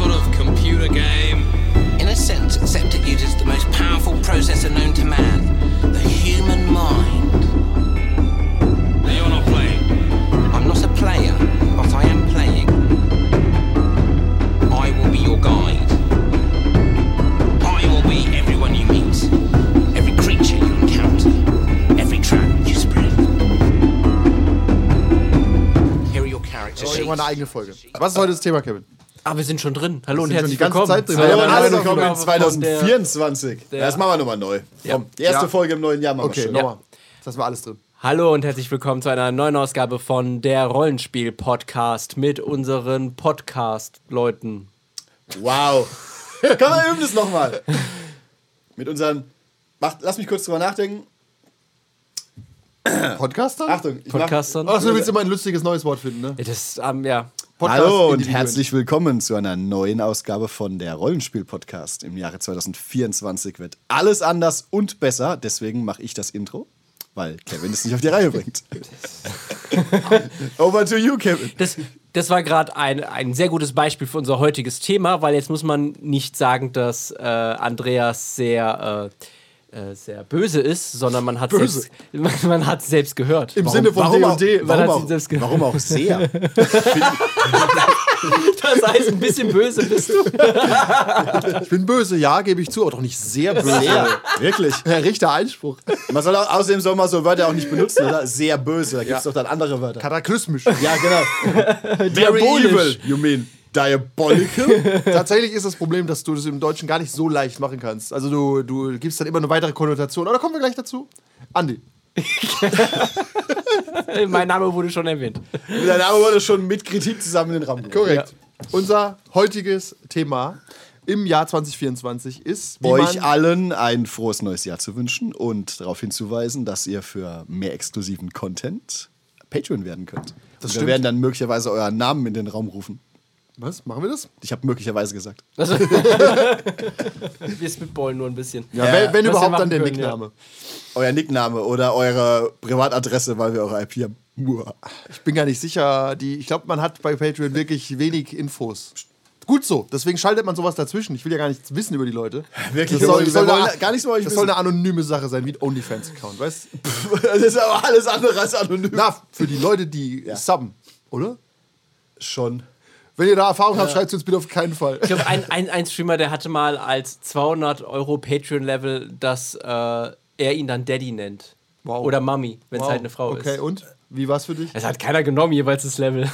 sort of computer game? In a sense, except it uses the most powerful processor known to man the human mind. Now you're not playing. I'm not a player, but I am playing. I will be your guide. I will be everyone you meet, every creature you encounter, every trap you spread. Here are your character oh, Das ist sheets. immer eine eigene Folge. Was ist heute das Thema, Kevin? Ah, wir sind schon drin. Hallo und herzlich willkommen. Zeit drin. zu Hallo einer und neuen herzlich Ausgabe willkommen von der- 2024. der- das machen wir nochmal neu. Ja. Komm, die erste Ja. Folge im neuen Jahr machen Okay, wir schon. nochmal. Das war alles drin. Hallo und herzlich willkommen zu einer neuen Ausgabe von der Rollenspiel-Podcast mit unseren Podcast-Leuten. Wow. Komm, wir üben das nochmal. Mit unseren. Mach, lass mich kurz drüber nachdenken. Podcaster? Achtung, ich Podcastern. Achso, du willst immer ein lustiges neues Wort finden, ne? Das, ähm, ja. Podcast Hallo und herzlich willkommen zu einer neuen Ausgabe von der Rollenspiel-Podcast. Im Jahre 2024 wird alles anders und besser. Deswegen mache ich das Intro, weil Kevin es nicht auf die Reihe bringt. Over to you, Kevin. Das, das war gerade ein, ein sehr gutes Beispiel für unser heutiges Thema, weil jetzt muss man nicht sagen, dass äh, Andreas sehr, äh, äh, sehr böse ist, sondern man hat Böse? selbst, man, man hat selbst gehört. Im Sinne von warum, auch, D&D. Man warum, auch, selbst gehört. warum auch sehr? Das heißt, ein bisschen böse bist du. Ich bin böse, ja, gebe ich zu, aber doch nicht sehr böse. Sehr, wirklich. Herr Richter, Einspruch. Man soll auch, außerdem soll man so Wörter auch nicht benutzen, oder? Sehr böse. Da gibt es doch dann andere Wörter. Kataklysmisch. Ja, genau. Very evil, you mean diabolical? Tatsächlich ist das Problem, dass du das im Deutschen gar nicht so leicht machen kannst. Also du, du gibst dann immer eine weitere Konnotation. Aber da kommen wir gleich dazu. Andi. mein Name wurde schon erwähnt. Dein Name wurde schon mit Kritik zusammen in den Raum gebracht. Korrekt. Unser heutiges Thema im Jahr 2024 ist, Euch allen ein frohes neues Jahr zu wünschen und darauf hinzuweisen, dass ihr für mehr exklusiven Content Patreon werden könnt. Das Und stimmt. wir werden dann möglicherweise euren Namen in den Raum rufen. Was? Machen wir das? Ich habe möglicherweise gesagt. Wir spitballen nur ein bisschen. Ja, Ja, wenn, wenn überhaupt dann der können, Nickname. Euer Nickname oder eure Privatadresse, weil wir eure IP haben. Uah. Ich bin gar nicht sicher. Die, ich glaube, man hat bei Patreon wirklich wenig Infos. Gut so, deswegen schaltet man sowas dazwischen. Ich will ja gar nichts wissen über die Leute. Wirklich, Das soll, wir soll wollen eine, gar nichts über euch Das soll eine anonyme Sache sein, wie ein OnlyFans-Account, weißt Das ist aber alles andere als anonym. Na, für die Leute, die subben, oder? Schon. Wenn ihr da Erfahrung habt, schreibt es uns bitte auf keinen Fall. Ich glaube, ein, ein, ein Streamer, der hatte mal als 200 Euro Patreon-Level, dass äh, er ihn dann Daddy nennt. Wow. Oder Mami, wenn es Wow. halt eine Frau Okay, ist. und? Wie war's für dich? Es hat keiner genommen, jeweils das Level.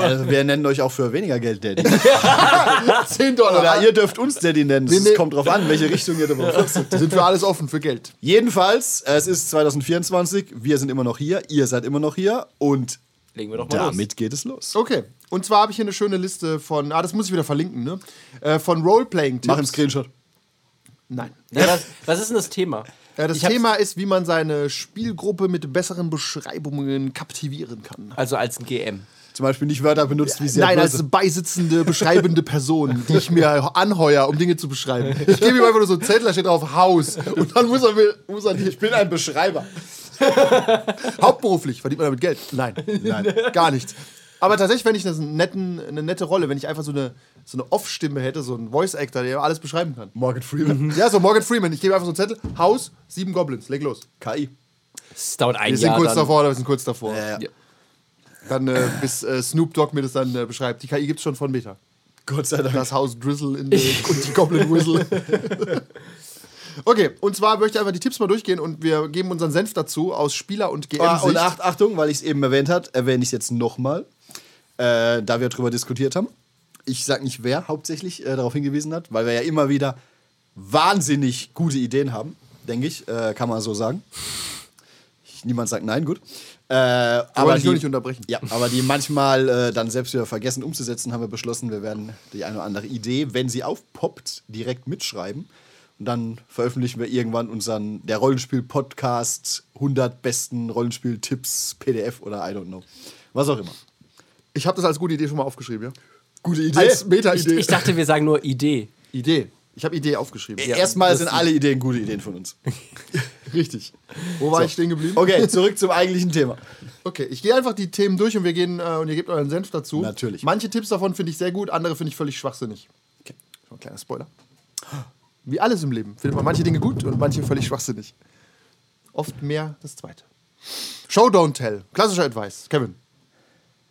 Also wir nennen euch auch für weniger Geld Daddy. 10 Dollar. Oder ihr dürft uns Daddy nennen. Es kommt drauf an, welche Richtung ihr da bevorzugt. Wir sind für alles offen, für Geld. Jedenfalls, es ist 2024, wir sind immer noch hier, ihr seid immer noch hier und Legen wir doch mal los. damit geht es los. Okay. Und zwar habe ich hier eine schöne Liste von, ah, das muss ich wieder verlinken, ne? Äh, von Roleplaying-Tipps. Mach einen Screenshot. Nein. Ja, was, was ist denn das Thema? Ja, das Ich Thema ist, wie man seine Spielgruppe mit besseren Beschreibungen kaptivieren kann. Also als ein GM. Zum Beispiel nicht Wörter benutzt wie sehr Nein, als beisitzende, beschreibende Person, die ich mir anheuer, um Dinge zu beschreiben. Ich gebe ihm einfach nur so einen Zettel, da steht drauf Haus. Und dann muss er mir, muss er ich bin ein Beschreiber. hauptberuflich, verdient man damit Geld? Nein, nein, gar nichts. Aber tatsächlich fände ich das einen netten, eine nette Rolle, wenn ich einfach so eine, so eine Off-Stimme hätte, so einen Voice-Actor, der alles beschreiben kann. Morgan Freeman. Ja, so Morgan Freeman. Ich gebe einfach so einen Zettel, Haus, sieben Goblins, leg los. KI. Es dauert ein Wir sind Jahr. kurz dann. davor, oder wir sind kurz davor. Ja, ja. Dann äh, bis äh, Snoop Dogg mir das dann äh, beschreibt. Die KI gibt es schon von Beta. Gott sei Dank. Das Haus Drizzle in die, und die Goblin Whistle. okay, und zwar möchte ich einfach die Tipps mal durchgehen und wir geben unseren Senf dazu aus Spieler- und Ah, und GM-Sicht. Acht, Achtung, weil ich es eben erwähnt habe, erwähne ich es jetzt nochmal, äh, da wir darüber diskutiert haben. Ich sage nicht, wer hauptsächlich äh, darauf hingewiesen hat, weil wir ja immer wieder wahnsinnig gute Ideen haben, denke ich, äh, kann man so sagen. Ich, niemand sagt nein, gut. Äh, aber die- nicht unterbrechen. Ja, aber die manchmal äh, dann selbst wieder vergessen umzusetzen, haben wir beschlossen, wir werden die eine oder andere Idee, wenn sie aufpoppt, direkt mitschreiben. Und dann veröffentlichen wir irgendwann unseren, der Rollenspiel-Podcast 100 besten Rollenspiel-Tipps, PDF oder I don't know. Was auch immer. Ich habe das als gute Idee schon mal aufgeschrieben, ja? Gute Idee. Als Ich, Meta-Idee. ich dachte, wir sagen nur Idee. Idee. Ich habe Idee aufgeschrieben. Erstmal das sind ist- alle Ideen gute Ideen von uns. Richtig. Wo war ich stehen geblieben? Okay, zurück zum eigentlichen Thema. Okay, ich gehe einfach die Themen durch und wir gehen äh, und ihr gebt euren Senf dazu. Natürlich. Manche Tipps davon finde ich sehr gut, andere finde ich völlig schwachsinnig. Schon ein kleiner Spoiler. Wie alles im Leben findet man manche Dinge gut und manche völlig schwachsinnig. Oft mehr das Zweite. Show, don't tell. Klassischer Advice. Kevin.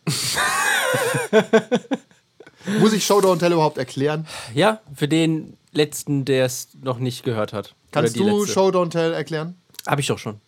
Muss ich Show, don't tell überhaupt erklären? Ja, für den letzten, der es noch nicht gehört hat. Kannst du letzte. Show, don't tell erklären? Hab ich doch schon.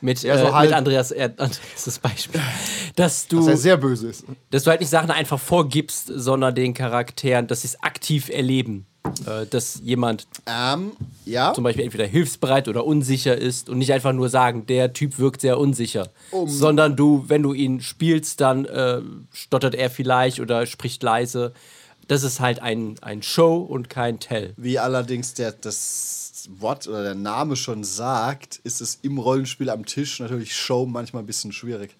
Mit, Ja, so äh, mit Andreas, äh, Andreas das Beispiel. Dass du, Dass er sehr böse ist. dass du halt nicht Sachen einfach vorgibst, sondern den Charakteren, dass sie es aktiv erleben. Äh, dass jemand Ähm, ja. zum Beispiel entweder hilfsbereit oder unsicher ist und nicht einfach nur sagen, der Typ wirkt sehr unsicher. Sondern du, wenn du ihn spielst, dann äh, stottert er vielleicht oder spricht leise. Das ist halt ein, ein Show und kein Tell. Wie allerdings der, das Wort oder der Name schon sagt, ist es im Rollenspiel am Tisch natürlich Show manchmal ein bisschen schwierig.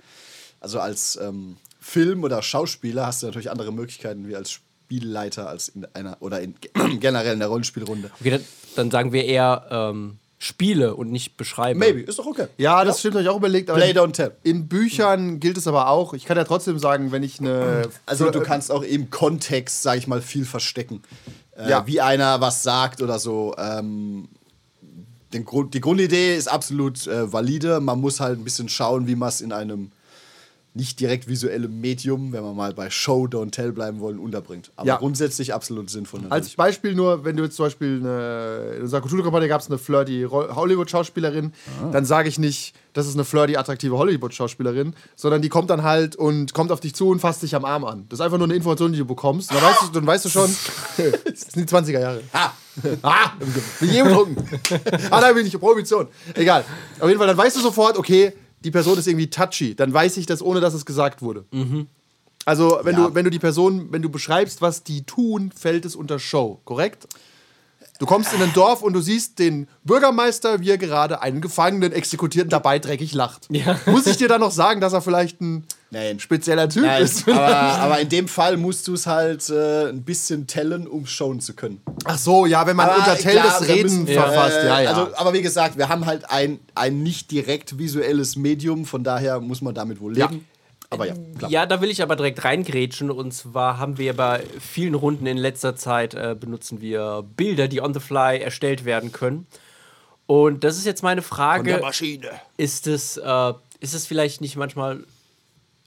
Also als ähm, Film- oder Schauspieler hast du natürlich andere Möglichkeiten wie als Spielleiter als in einer oder in generell in der Rollenspielrunde. Okay, dann, dann sagen wir eher ähm, Spiele und nicht beschreiben. Maybe, ist doch okay. Ja, das stimmt, habe ich auch überlegt. Aber Play, don't tell. In Büchern gilt es aber auch. Ich kann ja trotzdem sagen, wenn ich eine. Also du kannst auch im Kontext, sag ich mal, viel verstecken. Äh, Ja. Wie einer was sagt oder so. Ähm, den Grund, die Grundidee ist absolut äh, valide. Man muss halt ein bisschen schauen, wie man es in einem nicht direkt visuellen Medium, wenn wir mal bei Show, Don't Tell bleiben wollen, unterbringt. Aber Ja. grundsätzlich absolut sinnvoll. Als natürlich. Beispiel nur, wenn du jetzt zum Beispiel eine, in unserer Kulturkampagne gab es eine flirty Hollywood-Schauspielerin, dann sage ich nicht, das ist eine flirty, attraktive Hollywood-Schauspielerin, sondern die kommt dann halt und kommt auf dich zu und fasst dich am Arm an. Das ist einfach nur eine Information, die du bekommst. Dann weißt du, dann weißt du schon, das sind die 20er Jahre. Ah! ah! Bin ich eh betrunken. ah, nein, bin ich, Prohibition. Egal. Auf jeden Fall, dann weißt du sofort, okay, die Person ist irgendwie touchy. Dann weiß ich das, ohne dass es gesagt wurde. Also, wenn, Ja. du, wenn du die Person, wenn du beschreibst, was die tun, fällt es unter Show, korrekt? Du kommst in ein Dorf und du siehst den Bürgermeister, wie er gerade einen Gefangenen exekutiert und dabei dreckig lacht. Ja. Muss ich dir dann noch sagen, dass er vielleicht ein Nein. spezieller Typ Nein, ist? aber, aber in dem Fall musst du es halt äh, ein bisschen tellen, um showen zu können. Ach so, ja, wenn man Aber unter Tell klar, das Reden müssen- verfasst. äh, ja, ja. Also, aber wie gesagt, wir haben halt ein, ein nicht direkt visuelles Medium, von daher muss man damit wohl Ja. leben. Aber ja, klar. Ja, da will ich aber direkt reingrätschen. Und zwar haben wir bei vielen Runden in letzter Zeit äh, benutzen wir Bilder, die on the fly erstellt werden können. Und das ist jetzt meine Frage. Maschine. Ist es, äh, ist es vielleicht nicht manchmal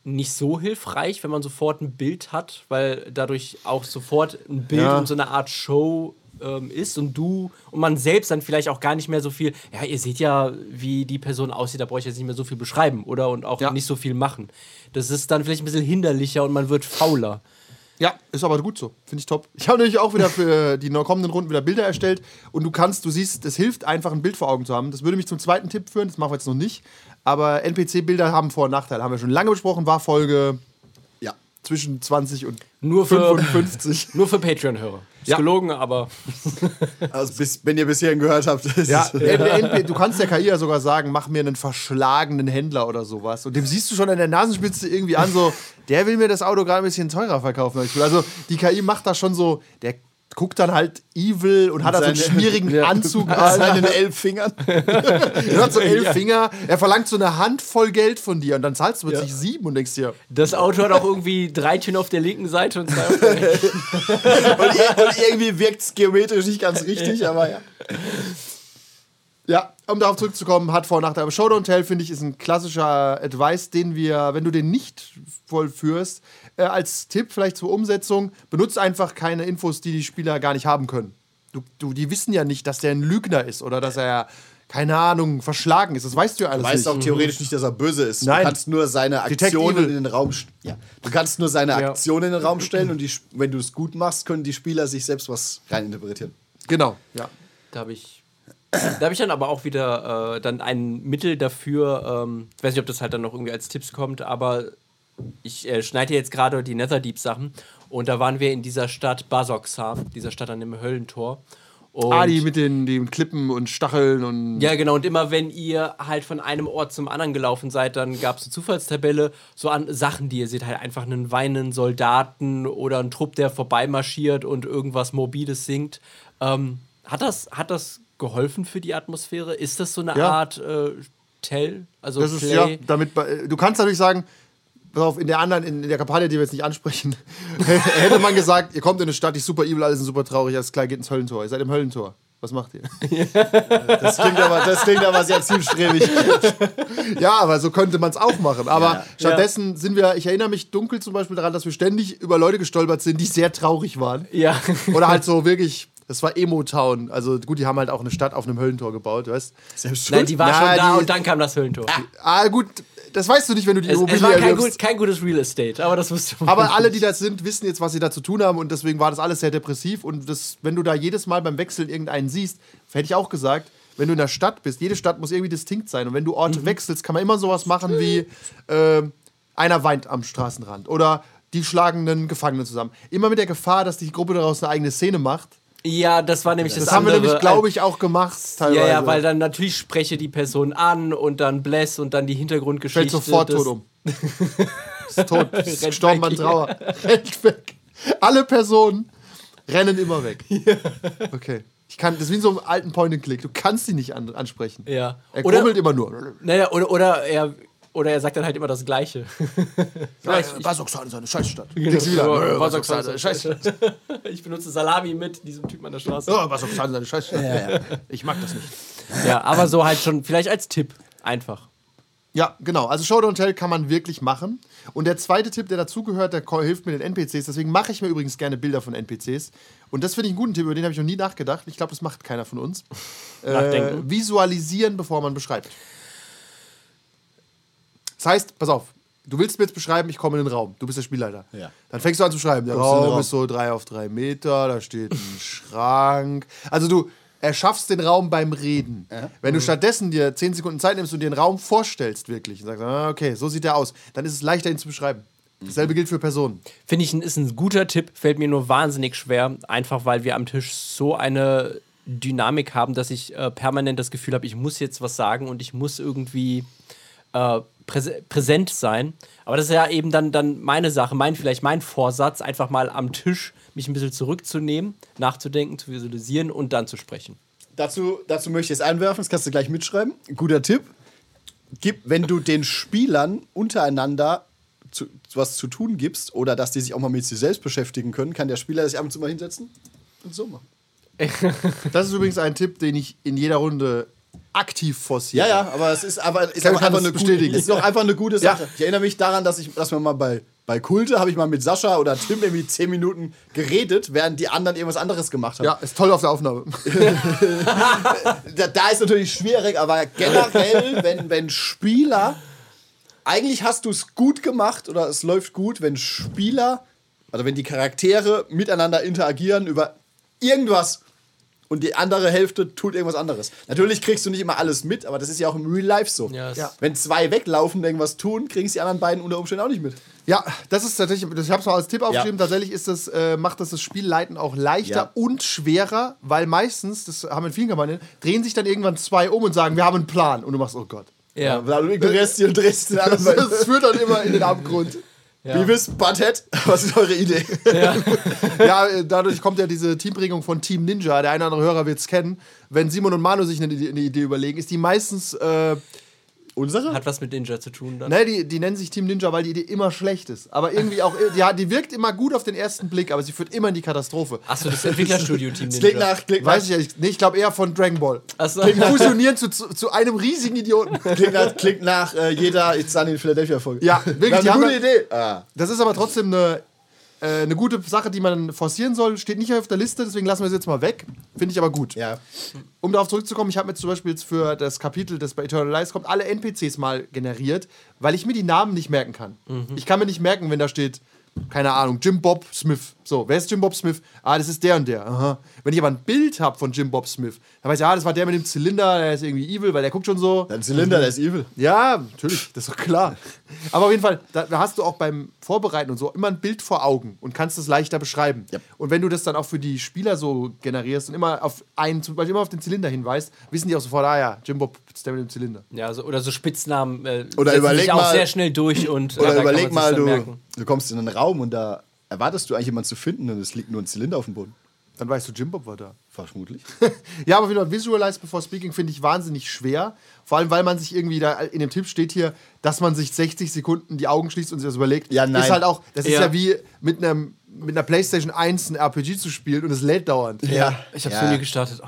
nicht so hilfreich, wenn man sofort ein Bild hat, weil dadurch auch sofort ein Bild Ja. und so eine Art Show ähm, ist und du und man selbst dann vielleicht auch gar nicht mehr so viel, ja, ihr seht ja, wie die Person aussieht, da brauche ich jetzt nicht mehr so viel beschreiben, oder? Und auch Ja. nicht so viel machen. Das ist dann vielleicht ein bisschen hinderlicher und man wird fauler. Ja, ist aber gut so. Finde ich top. Ich habe natürlich auch wieder für die noch kommenden Runden wieder Bilder erstellt und du kannst, du siehst, es hilft einfach ein Bild vor Augen zu haben. Das würde mich zum zweiten Tipp führen, das machen wir jetzt noch nicht. Aber NPC-Bilder haben Vor- und Nachteile. Haben wir schon lange besprochen, war Folge ja. zwischen 20 und Nur für, 55. nur für Patreon-Hörer. Ist Ja. gelogen, aber Also bis, wenn ihr bis hierhin gehört habt, ist Ja, es- der- der NP du kannst der KI ja sogar sagen, mach mir einen verschlagenen Händler oder sowas. Und dem siehst du schon an der Nasenspitze irgendwie an, so, der will mir das Auto gerade ein bisschen teurer verkaufen. Also die KI macht das schon so, der guckt dann halt evil und hat da so einen schmierigen Anzug an. seinen elf Fingern. Er hat so elf Finger, er verlangt so eine Handvoll Geld von dir und dann zahlst du plötzlich sieben und denkst dir, das Auto hat auch irgendwie drei Türen auf der linken Seite und zwei auf der rechten. und, und irgendwie wirkt es geometrisch nicht ganz richtig, aber ja. Ja, um darauf zurückzukommen, hat Vor- und Nachteile. Aber Show Don't Tell, finde ich, ist ein klassischer Advice, den wir, wenn du den nicht vollführst, äh, als Tipp vielleicht zur Umsetzung, benutzt einfach keine Infos, die die Spieler gar nicht haben können. Du, du, die wissen ja nicht, dass der ein Lügner ist oder dass er, keine Ahnung, verschlagen ist. Das weißt du ja alles Du weißt nicht. auch theoretisch nicht, dass er böse ist. Nein. Du kannst nur seine Aktionen in den Raum ja. Du kannst nur seine Ja. Aktionen in den Raum stellen und die, wenn du es gut machst, können die Spieler sich selbst was reininterpretieren. Genau, ja. Da habe ich. Da habe ich dann aber auch wieder äh, dann ein Mittel dafür. Ähm, ich weiß nicht, ob das halt dann noch irgendwie als Tipps kommt, aber ich äh, schneide jetzt gerade die Netherdeep-Sachen und da waren wir in dieser Stadt Basoxar, dieser Stadt an dem Höllentor. Und Ah, die mit den, den Klippen und Stacheln und. ja, genau. Und immer wenn ihr halt von einem Ort zum anderen gelaufen seid, dann gab es eine Zufallstabelle, so an Sachen, die ihr seht, halt einfach einen weinenden Soldaten oder einen Trupp, der vorbeimarschiert und irgendwas Mobiles singt. Ähm, hat, das, hat das geholfen für die Atmosphäre? Ist das so eine Ja. Art äh, Tell? Also Das ist Play? ja, damit, bei- du kannst natürlich sagen, auf, in der anderen, in, der Kampagne, die wir jetzt nicht ansprechen, hätte man gesagt, ihr kommt in eine Stadt, die ist super evil, alles ist super traurig, alles klar, geht ins Höllentor. Ihr seid im Höllentor. Was macht ihr? Das klingt aber, das klingt aber sehr zielstrebig. Ja, aber so könnte man es auch machen. Aber Ja. stattdessen sind wir, ich erinnere mich dunkel zum Beispiel daran, dass wir ständig über Leute gestolpert sind, die sehr traurig waren. Ja. Oder halt so wirklich, das war Emo-Town. Also gut, die haben halt auch eine Stadt auf einem Höllentor gebaut, weißt Selbst Nein, die war Na, schon da die- und dann kam das Höhlentor. Ah, gut, das weißt du nicht, wenn du die Es, Immobilie es war kein, gut, kein gutes Real Estate, aber das wusste man. Aber alle, die das sind, wissen jetzt, was sie da zu tun haben und deswegen war das alles sehr depressiv. Und das, wenn du da jedes Mal beim Wechseln irgendeinen siehst, hätte ich auch gesagt, wenn du in der Stadt bist, jede Stadt muss irgendwie distinkt sein. Und wenn du Orte Mhm. wechselst, kann man immer sowas machen wie äh, einer weint am Straßenrand oder die schlagen einen Gefangenen zusammen. Immer mit der Gefahr, dass die Gruppe daraus eine eigene Szene macht. Ja, das war nämlich das, Das, haben wir andere. nämlich, glaube ich, auch gemacht. Teilweise. Ja, ja, weil dann natürlich spreche die Person an und dann Bless und dann die Hintergrundgeschichte. fällt sofort das- tot um. ist tot, ist gestorben an. Trauer. Rennt weg. Alle Personen rennen immer weg. Okay. Ich kann, das ist wie in so einem alten Point-and-Click. Du kannst sie nicht an, ansprechen. Ja. Er Oder- grummelt immer nur. Naja, oder, oder, er, oder er sagt dann halt immer das Gleiche. Ja, Basoxan ist eine Scheißstadt. Genau. Klickst wieder. Ja, Ja, Basoxan ist eine Scheiße. Scheißstadt. Ich benutze Salami mit diesem Typen an der Straße. Ja, Basoxan ist eine Scheißstadt. Ich mag das nicht. Ja, aber so halt schon, vielleicht als Tipp. Einfach. Ja, genau. Also Show Don't Tell kann man wirklich machen. Und der zweite Tipp, der dazugehört, der hilft mir den NPCs. Deswegen mache ich mir übrigens gerne Bilder von NPCs. Und das finde ich einen guten Tipp, über den habe ich noch nie nachgedacht. Ich glaube, das macht keiner von uns. Äh, Nachdenken. visualisieren, bevor man beschreibt. Das heißt, pass auf, du willst mir jetzt beschreiben, ich komme in den Raum. Du bist der Spielleiter. Ja. Dann fängst du an zu schreiben. Der Raum, Raum. ist so drei auf drei Meter, da steht ein Schrank. Also du erschaffst den Raum beim Reden. Wenn Mhm. du stattdessen dir zehn Sekunden Zeit nimmst und dir den Raum vorstellst wirklich und sagst, ah, okay, so sieht der aus, dann ist es leichter, ihn zu beschreiben. Dasselbe gilt für Personen. Finde ich, ein- ist ein guter Tipp, fällt mir nur wahnsinnig schwer, einfach weil wir am Tisch so eine Dynamik haben, dass ich äh, permanent das Gefühl habe, ich muss jetzt was sagen und ich muss irgendwie äh, präsent sein. Aber das ist ja eben dann, dann meine Sache, mein, vielleicht mein Vorsatz, einfach mal am Tisch mich ein bisschen zurückzunehmen, nachzudenken, zu visualisieren und dann zu sprechen. Dazu, dazu möchte ich es einwerfen, das kannst du gleich mitschreiben. Guter Tipp. Gib, wenn du den Spielern untereinander zu, was zu tun gibst oder dass die sich auch mal mit sich selbst beschäftigen können, kann der Spieler sich ab und zu mal hinsetzen und so machen. Das ist übrigens ein Tipp, den ich in jeder Runde aktiv forciere. Ja, ja, aber es ist aber ist auch kann einfach eine gute, bestätigen. ist doch einfach eine gute Ja. Sache. Ich erinnere mich daran, dass ich, dass wir mal bei bei Kulte habe ich mal mit Sascha oder Tim irgendwie zehn Minuten geredet, während die anderen irgendwas anderes gemacht haben. Ja, ist toll auf der Aufnahme. da, da ist natürlich schwierig, aber generell, wenn, wenn Spieler, eigentlich hast du es gut gemacht oder es läuft gut, wenn Spieler, also wenn die Charaktere miteinander interagieren über irgendwas und die andere Hälfte tut irgendwas anderes. Natürlich kriegst du nicht immer alles mit, aber das ist ja auch im Real Life so. Ja, es- Ja. Wenn zwei weglaufen, irgendwas tun, kriegen es die anderen beiden unter Umständen auch nicht mit. Ja, das ist tatsächlich, ich habe es mal als Tipp aufgeschrieben, tatsächlich ist das, äh, macht das das Spielleiten auch leichter Ja. und schwerer, weil meistens, das haben wir in vielen Kampagnen, drehen sich dann irgendwann zwei um und sagen, wir haben einen Plan. Und du machst, oh Gott. Ja. Du ignorierst die und drehst den Das, anderen beiden. das führt dann immer in den Abgrund. Beavis, Butthead, was ist eure Idee? Ja, äh, dadurch kommt ja diese Teambringung von Team Ninja. Der eine oder andere Hörer wird es kennen. Wenn Simon und Manu sich eine, Idee- eine Idee überlegen, ist die meistens äh, Unsere? Hat was mit Ninja zu tun dann. Ne, die, die nennen sich Team Ninja, weil die Idee immer schlecht ist. Aber irgendwie auch, ja, die wirkt immer gut auf den ersten Blick, aber sie führt immer in die Katastrophe. Achso, das Entwicklerstudio-Team Klick Ninja. nach, klick nach, Weiß ich nicht. Nee, ich glaube eher von Dragon Ball. Achso. Die fusionieren zu, zu, zu einem riesigen Idioten. Klingt nach, klingt nach äh, jeder It's Sunny in Philadelphia Folge. Ja, wirklich, haben eine gute Idee. Ah. Das ist aber trotzdem eine, äh, eine gute Sache, die man forcieren soll. Steht nicht auf der Liste, deswegen lassen wir es jetzt mal weg. Finde ich aber gut. Ja. Um darauf zurückzukommen, ich habe mir zum Beispiel jetzt für das Kapitel, das bei Eternal Lies kommt, alle NPCs mal generiert, weil ich mir die Namen nicht merken kann. Ich kann mir nicht merken, wenn da steht, keine Ahnung, Jim Bob Smith. So, wer ist Jim Bob Smith? Ah, das ist der und der. Aha. Wenn ich aber ein Bild habe von Jim Bob Smith, dann weiß ich, ah, das war der mit dem Zylinder, der ist irgendwie evil, weil der guckt schon so. Dein Zylinder, der ist evil. Ja, natürlich, das ist doch klar. Aber auf jeden Fall, da, hast du auch beim Vorbereiten und so immer ein Bild vor Augen und kannst es leichter beschreiben. Ja. Und wenn du das dann auch für die Spieler so generierst und immer auf einen, zum Beispiel immer auf den Zylinder hinweist, wissen die auch sofort, ah ja, Jimbo ist der mit dem Zylinder. Ja, so, oder so Spitznamen äh, Oder überleg sich auch mal- sehr schnell durch und äh, Oder überleg mal, du, merken. du kommst in einen Raum und da erwartest du eigentlich jemanden zu finden und es liegt nur ein Zylinder auf dem Boden. Dann weißt du, Jim Bob war da. Vermutlich. Ja, aber wieder Visualize Before Speaking finde ich wahnsinnig schwer. Vor allem, weil man sich irgendwie da in dem Tipp steht hier, dass man sich 60 Sekunden die Augen schließt und sich das überlegt. Ja, nein. Ist halt auch, das ist Ja. ja wie mit einem mit einer PlayStation 1 ein RPG zu spielen und es lädt dauernd. Ja. Ich habe Ja. ja. nie gestartet. Oh,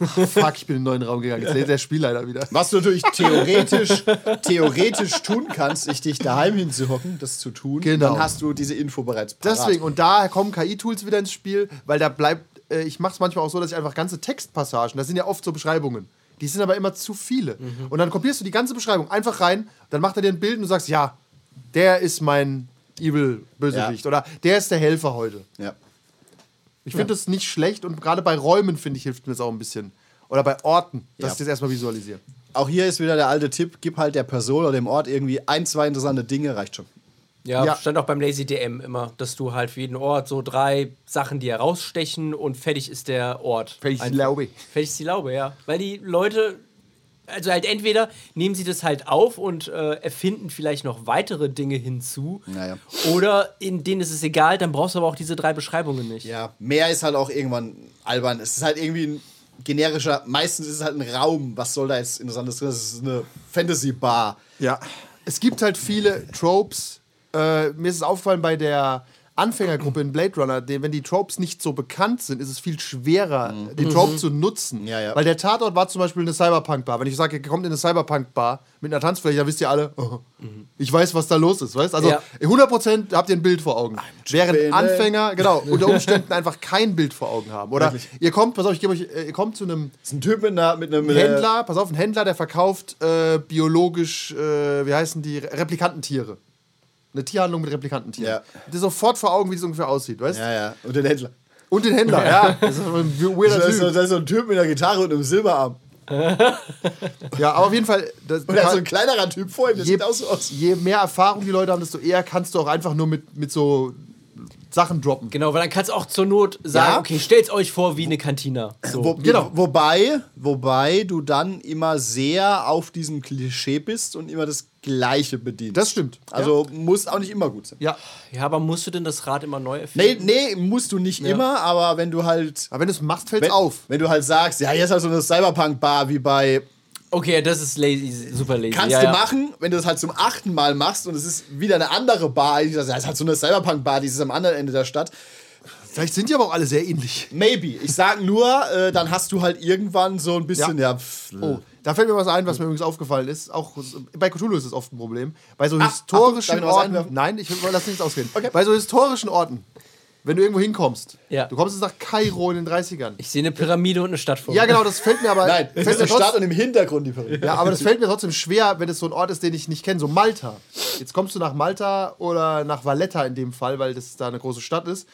Fuck, ich bin in den neuen Raum gegangen. Jetzt lädt der Spielleiter wieder. Was du natürlich theoretisch, theoretisch tun kannst, ist dich daheim hinzuhocken, das zu tun. Genau. Dann hast du diese Info bereits parat. Deswegen, und da kommen KI-Tools wieder ins Spiel, weil da bleibt, äh, ich mache es manchmal auch so, dass ich einfach ganze Textpassagen, das sind ja oft so Beschreibungen, die sind aber immer zu viele. Und dann kopierst du die ganze Beschreibung einfach rein, dann macht er dir ein Bild und du sagst, ja, der ist mein Evil-Bösewicht Ja. oder der ist der Helfer heute. Ja. Ich finde das nicht schlecht und gerade bei Räumen, finde ich, hilft mir das auch ein bisschen. Oder bei Orten, dass Ja. ich das erstmal visualisiere. Auch hier ist wieder der alte Tipp: gib halt der Person oder dem Ort irgendwie ein, zwei interessante Dinge, reicht schon. Ja, Ja. stand auch beim Lazy DM immer, dass du halt für jeden Ort so drei Sachen, die herausstechen und fertig ist der Ort. Fertig ist die. Laube. Fertig ist die Laube, ja. Weil die Leute, also halt entweder nehmen sie das halt auf und äh, erfinden vielleicht noch weitere Dinge hinzu. Naja. Oder in denen ist es egal, dann brauchst du aber auch diese drei Beschreibungen nicht. Ja, mehr ist halt auch irgendwann albern. Es ist halt irgendwie ein generischer, meistens ist es halt ein Raum. Was soll da jetzt Interessantes drin? Es ist eine Fantasy-Bar. Ja. Es gibt halt viele Tropes. Äh, mir ist es aufgefallen bei der Anfängergruppe in Blade Runner, die, wenn die Tropes nicht so bekannt sind, ist es viel schwerer, den Trope zu nutzen. Mhm. Ja, ja. Weil der Tatort war zum Beispiel eine Cyberpunk-Bar. Wenn ich sage, ihr kommt in eine Cyberpunk-Bar mit einer Tanzfläche, dann wisst ihr alle, oh, ich weiß, was da los ist. Weißt? Also Ja. 100% habt ihr ein Bild vor Augen. Während Spinne. Anfänger, genau, unter Umständen einfach kein Bild vor Augen haben. Oder Wirklich. ihr kommt, pass auf, ich gebe euch, äh, ihr kommt zu einem Das ist ein Typ mit einer. Mit einem ein Händler, pass auf, ein Händler, der verkauft äh, biologisch, äh, wie heißen die, Re- Replikantentiere. Eine Tierhandlung mit Replikantentieren. Ja. Dir sofort vor Augen, wie das ungefähr aussieht, weißt Ja, ja. Und den Händler. Und den Händler, ja. Das ist ein weirder Da ist, so, Typ. da ist so ein Typ mit einer Gitarre und einem Silberarm. Ja, aber auf jeden Fall, das, ist so ein kleinerer Typ vor ihm, der je, sieht auch so aus. je mehr Erfahrung die Leute haben, desto eher kannst du auch einfach nur mit, mit so Sachen droppen. Genau, weil dann kannst du auch zur Not sagen, Ja. okay, stellt euch vor wie eine Kantina. So. Wo, Genau. Wobei, wobei du dann immer sehr auf diesem Klischee bist und immer das Gleiche bedienst. Das stimmt. Also muss auch nicht immer gut sein. Ja. Ja, aber musst du denn das Rad immer neu Nee, erfinden? nee, musst du nicht immer, aber wenn du halt. Aber wenn du es machst, fällt auf. wenn du halt sagst, ja, hier ist halt so eine Cyberpunk-Bar wie bei. Okay, das ist lazy, super lazy. Kannst ja, du ja. machen, wenn du das halt zum achten Mal machst und es ist wieder eine andere Bar. Ja, es ist halt so eine Cyberpunk-Bar, die ist am anderen Ende der Stadt. Vielleicht sind die aber auch alle sehr ähnlich. Maybe. Ich sag nur, äh, dann hast du halt irgendwann so ein bisschen, ja, pff, Oh, da fällt mir was ein, was mir übrigens aufgefallen ist. Auch bei Cthulhu ist es oft ein Problem. Bei so Ah, historischen was Orten. Nein, ich will- lass nichts ausreden. Okay. Bei so historischen Orten, wenn du irgendwo hinkommst, Ja. du kommst jetzt nach Kairo in den 30ern. Ich sehe eine Pyramide und eine Stadt vor Ja, mir. genau, das fällt mir aber. Nein, es fällt ist mir eine Stadt und im Hintergrund die Pyramide. ja, aber das fällt mir trotzdem schwer, wenn es so ein Ort ist, den ich nicht kenne. So Malta. Jetzt kommst du nach Malta oder nach Valletta in dem Fall, weil das da eine große Stadt ist.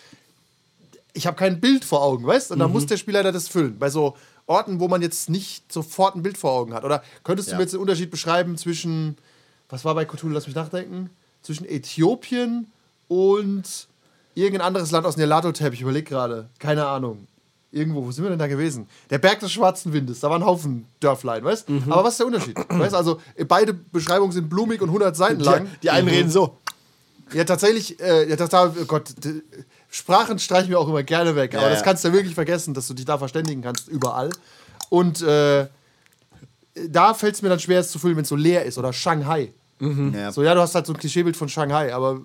Ich habe kein Bild vor Augen, weißt? Und dann muss der Spielleiter das füllen. Bei so Orten, wo man jetzt nicht sofort ein Bild vor Augen hat. Oder könntest du Ja. mir jetzt den Unterschied beschreiben zwischen, was war bei Cthulhu, lass mich nachdenken, zwischen Äthiopien und irgendein anderes Land aus dem Nelato-Tab? Ich überlege gerade. Keine Ahnung. Irgendwo, wo sind wir denn da gewesen? Der Berg des schwarzen Windes, da waren ein Haufen Dörflein, weißt? Aber was ist der Unterschied? weißt also, beide Beschreibungen sind blumig und 100 Seiten lang. Die, die einen reden so. Ja, tatsächlich, äh, ja, das da, oh Gott, Sprachen streichen wir auch immer gerne weg, aber Ja, das ja. kannst du wirklich vergessen, dass du dich da verständigen kannst, überall. Und äh, da fällt es mir dann schwer, es zu füllen, wenn es so leer ist oder Shanghai. Ja. So, ja, du hast halt so ein Klischeebild von Shanghai, aber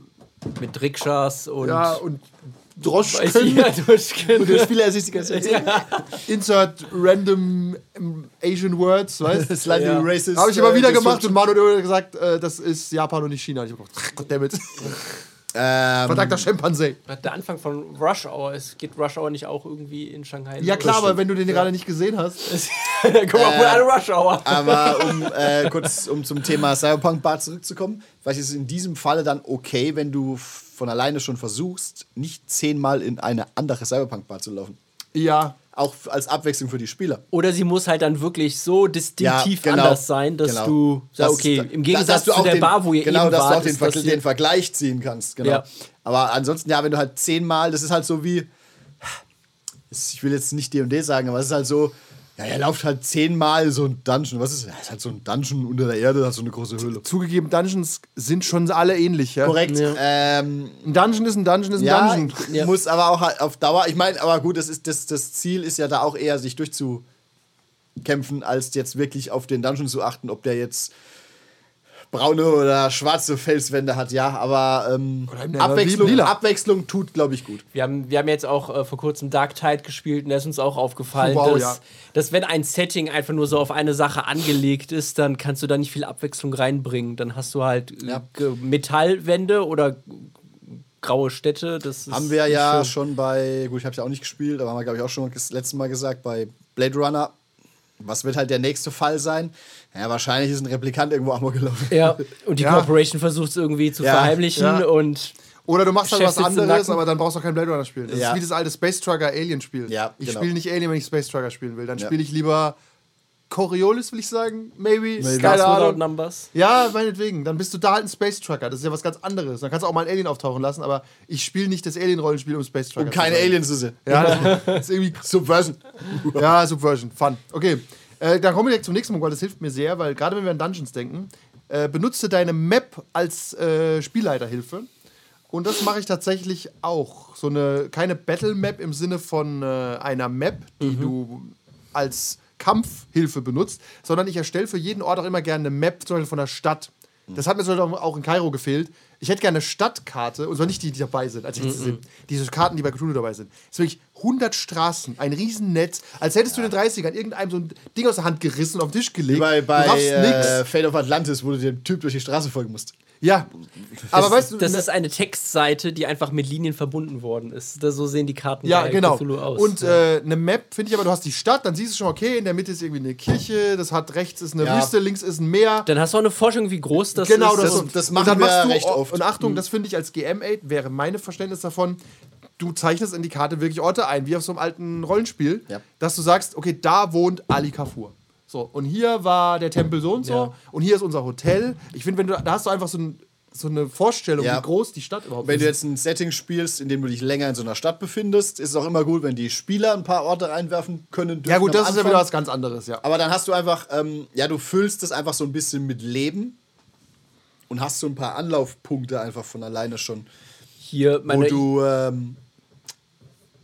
Mit Rikschas und. ja, und Droschken, ja, Durchgehen. Der Spieler ist sich ganz insert random ähm, Asian Words, weißt du? Slightly Ja. racist. Habe ich immer äh, wieder gemacht und Manu hat immer gesagt, äh, das ist Japan und nicht China. Und ich hab gedacht, Goddammit, Ähm, verdammter Schimpanse. Der Anfang von Rush Hour, es geht Rush Hour nicht auch irgendwie in Shanghai? Ja klar, aber wenn du den gerade nicht gesehen hast. Guck mal, wohl eine Rush Hour. Aber um äh, kurz um zum Thema Cyberpunk Bar zurückzukommen, vielleicht ist es in diesem Falle dann okay, wenn du von alleine schon versuchst, nicht zehnmal in eine andere Cyberpunk Bar zu laufen. Ja, Auch als Abwechslung für die Spieler. Oder sie muss halt dann wirklich so distinktiv genau, anders sein, dass genau. du Das sagst, okay, ist- im Gegensatz zu der den, Bar, wo ihr genau, eben dass du auch den, Ver das den Vergleich ziehen kannst. Genau. Ja. Aber ansonsten, ja, wenn du halt zehnmal, das ist halt so wie, ich will jetzt nicht D&D sagen, aber es ist halt so, Ja, er läuft halt zehnmal so ein Dungeon. Was ist das? ist halt so ein Dungeon unter der Erde, hat so eine große Höhle. Zugegeben, Dungeons sind schon alle ähnlich, ja? Korrekt. Ja. Ähm, Ein Dungeon ist ein Dungeon ist ein ja, Dungeon. Ja. muss aber auch halt auf Dauer. Ich meine, aber gut, das, ist, das, das Ziel ist ja da auch eher, sich durchzukämpfen, als jetzt wirklich auf den Dungeon zu achten, ob der jetzt braune oder schwarze Felswände hat, ja, aber ähm, Abwechslung. Abwechslung tut, glaube ich, gut. Wir haben, wir haben jetzt auch äh, vor kurzem Dark Tide gespielt und da ist uns auch aufgefallen, Wow, dass, ja. dass wenn ein Setting einfach nur so auf eine Sache angelegt ist, dann kannst du da nicht viel Abwechslung reinbringen. Dann hast du halt äh, Ja. Metallwände oder graue Städte. Das ist Haben wir ja schön. schon bei, gut, ich habe es ja auch nicht gespielt, aber haben wir, glaube ich, auch schon das letzte Mal gesagt, bei Blade Runner. Was wird halt der nächste Fall sein? Ja, wahrscheinlich ist ein Replikant irgendwo Amok gelaufen. Ja, und die Ja. Corporation versucht es irgendwie zu Ja, verheimlichen ja. und Oder du machst halt was anderes, aber dann brauchst du auch kein Blade Runner spielen. Das Ja. ist wie das alte Space Trucker Alien Spiel. Ja, ich genau. spiele nicht Alien, wenn ich Space Trucker spielen will. Dann Ja. spiele ich lieber Coriolis, will ich sagen. Maybe. Stars Keine Ahnung. Numbers. Ja, meinetwegen. Dann bist du da halt ein Space Trucker. Das ist ja was ganz anderes. Dann kannst du auch mal ein Alien auftauchen lassen, aber ich spiele nicht das Alien-Rollenspiel um Space Trucker. Um keine sein. Aliens zu sehen. Ja, das ist irgendwie Subversion. Ja, Subversion, fun. Okay, äh, dann kommen wir direkt zum nächsten Punkt, weil das hilft mir sehr, weil gerade wenn wir an Dungeons denken, äh, benutze deine Map als äh, Spielleiterhilfe. Und das mache ich tatsächlich auch. So eine, keine Battle-Map im Sinne von äh, einer Map, die du als Kampfhilfe benutzt, sondern ich erstelle für jeden Ort auch immer gerne eine Map, zum Beispiel von der Stadt. Das hat mir Beispiel auch in Kairo gefehlt. Ich hätte gerne eine Stadtkarte, und zwar nicht die, die dabei sind, als jetzt sind. Diese Karten, die bei Cthulhu dabei sind. Es ist wirklich 100 Straßen, ein Riesennetz, als hättest du in den 30ern irgendeinem so ein Ding aus der Hand gerissen und auf den Tisch gelegt. Bei, bei raffst äh. Fate of Atlantis, wo du dem Typ durch die Straße folgen musst. Ja. Aber das, weißt du, das ne- ist eine Textseite, die einfach mit Linien verbunden worden ist. Da, so sehen die Karten Ja, bei genau. Cthulhu aus. Und ja. äh, eine Map finde ich aber, du hast die Stadt, dann siehst du schon, okay, in der Mitte ist irgendwie eine Kirche, das hat rechts ist eine Ja. Wüste, links ist ein Meer. dann hast du auch eine Forschung, wie groß das genau, ist. das, das- das und machen wir machst du, recht oft. Und Achtung, das finde ich als GM-Aid, wäre meine Verständnis davon, du zeichnest in die Karte wirklich Orte ein, wie auf so einem alten Rollenspiel, Ja. dass du sagst, okay, da wohnt Ali Kafur. So, und hier war der Tempel so und so, Ja. und hier ist unser Hotel. Ich finde, wenn du, da hast du einfach so, ein, so eine Vorstellung, Ja. wie groß die Stadt überhaupt Wenn du ist. jetzt ein Setting spielst, in dem du dich länger in so einer Stadt befindest, ist es auch immer gut, wenn die Spieler ein paar Orte reinwerfen können. ja, gut, das ist ja wieder was ganz anderes, ja. Aber dann hast du einfach, ähm, ja, du füllst das einfach so ein bisschen mit Leben und hast so ein paar Anlaufpunkte einfach von alleine schon, Hier, wo meine, du ähm,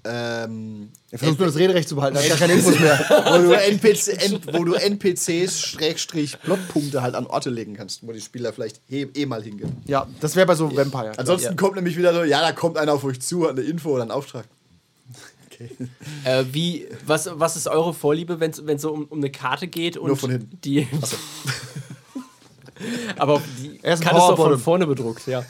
ähm, Er versucht nur das Rederecht zu behalten, da hat gar keine Infos mehr. wo du, NPC, N, wo du NPCs Schrägstrich Plotpunkte halt an Orte legen kannst, wo die Spieler vielleicht eh, eh mal hingehen. Ja, das wäre bei so Vampire. Ansonsten Ja. kommt nämlich wieder so, ja, da kommt einer auf euch zu, hat eine Info oder einen Auftrag. Okay. äh, wie, was, was ist eure Vorliebe, wenn es so um, um eine Karte geht? Und Nur von hinten. Die, aber die Er ist kann es doch von vorne bedruckt, ja.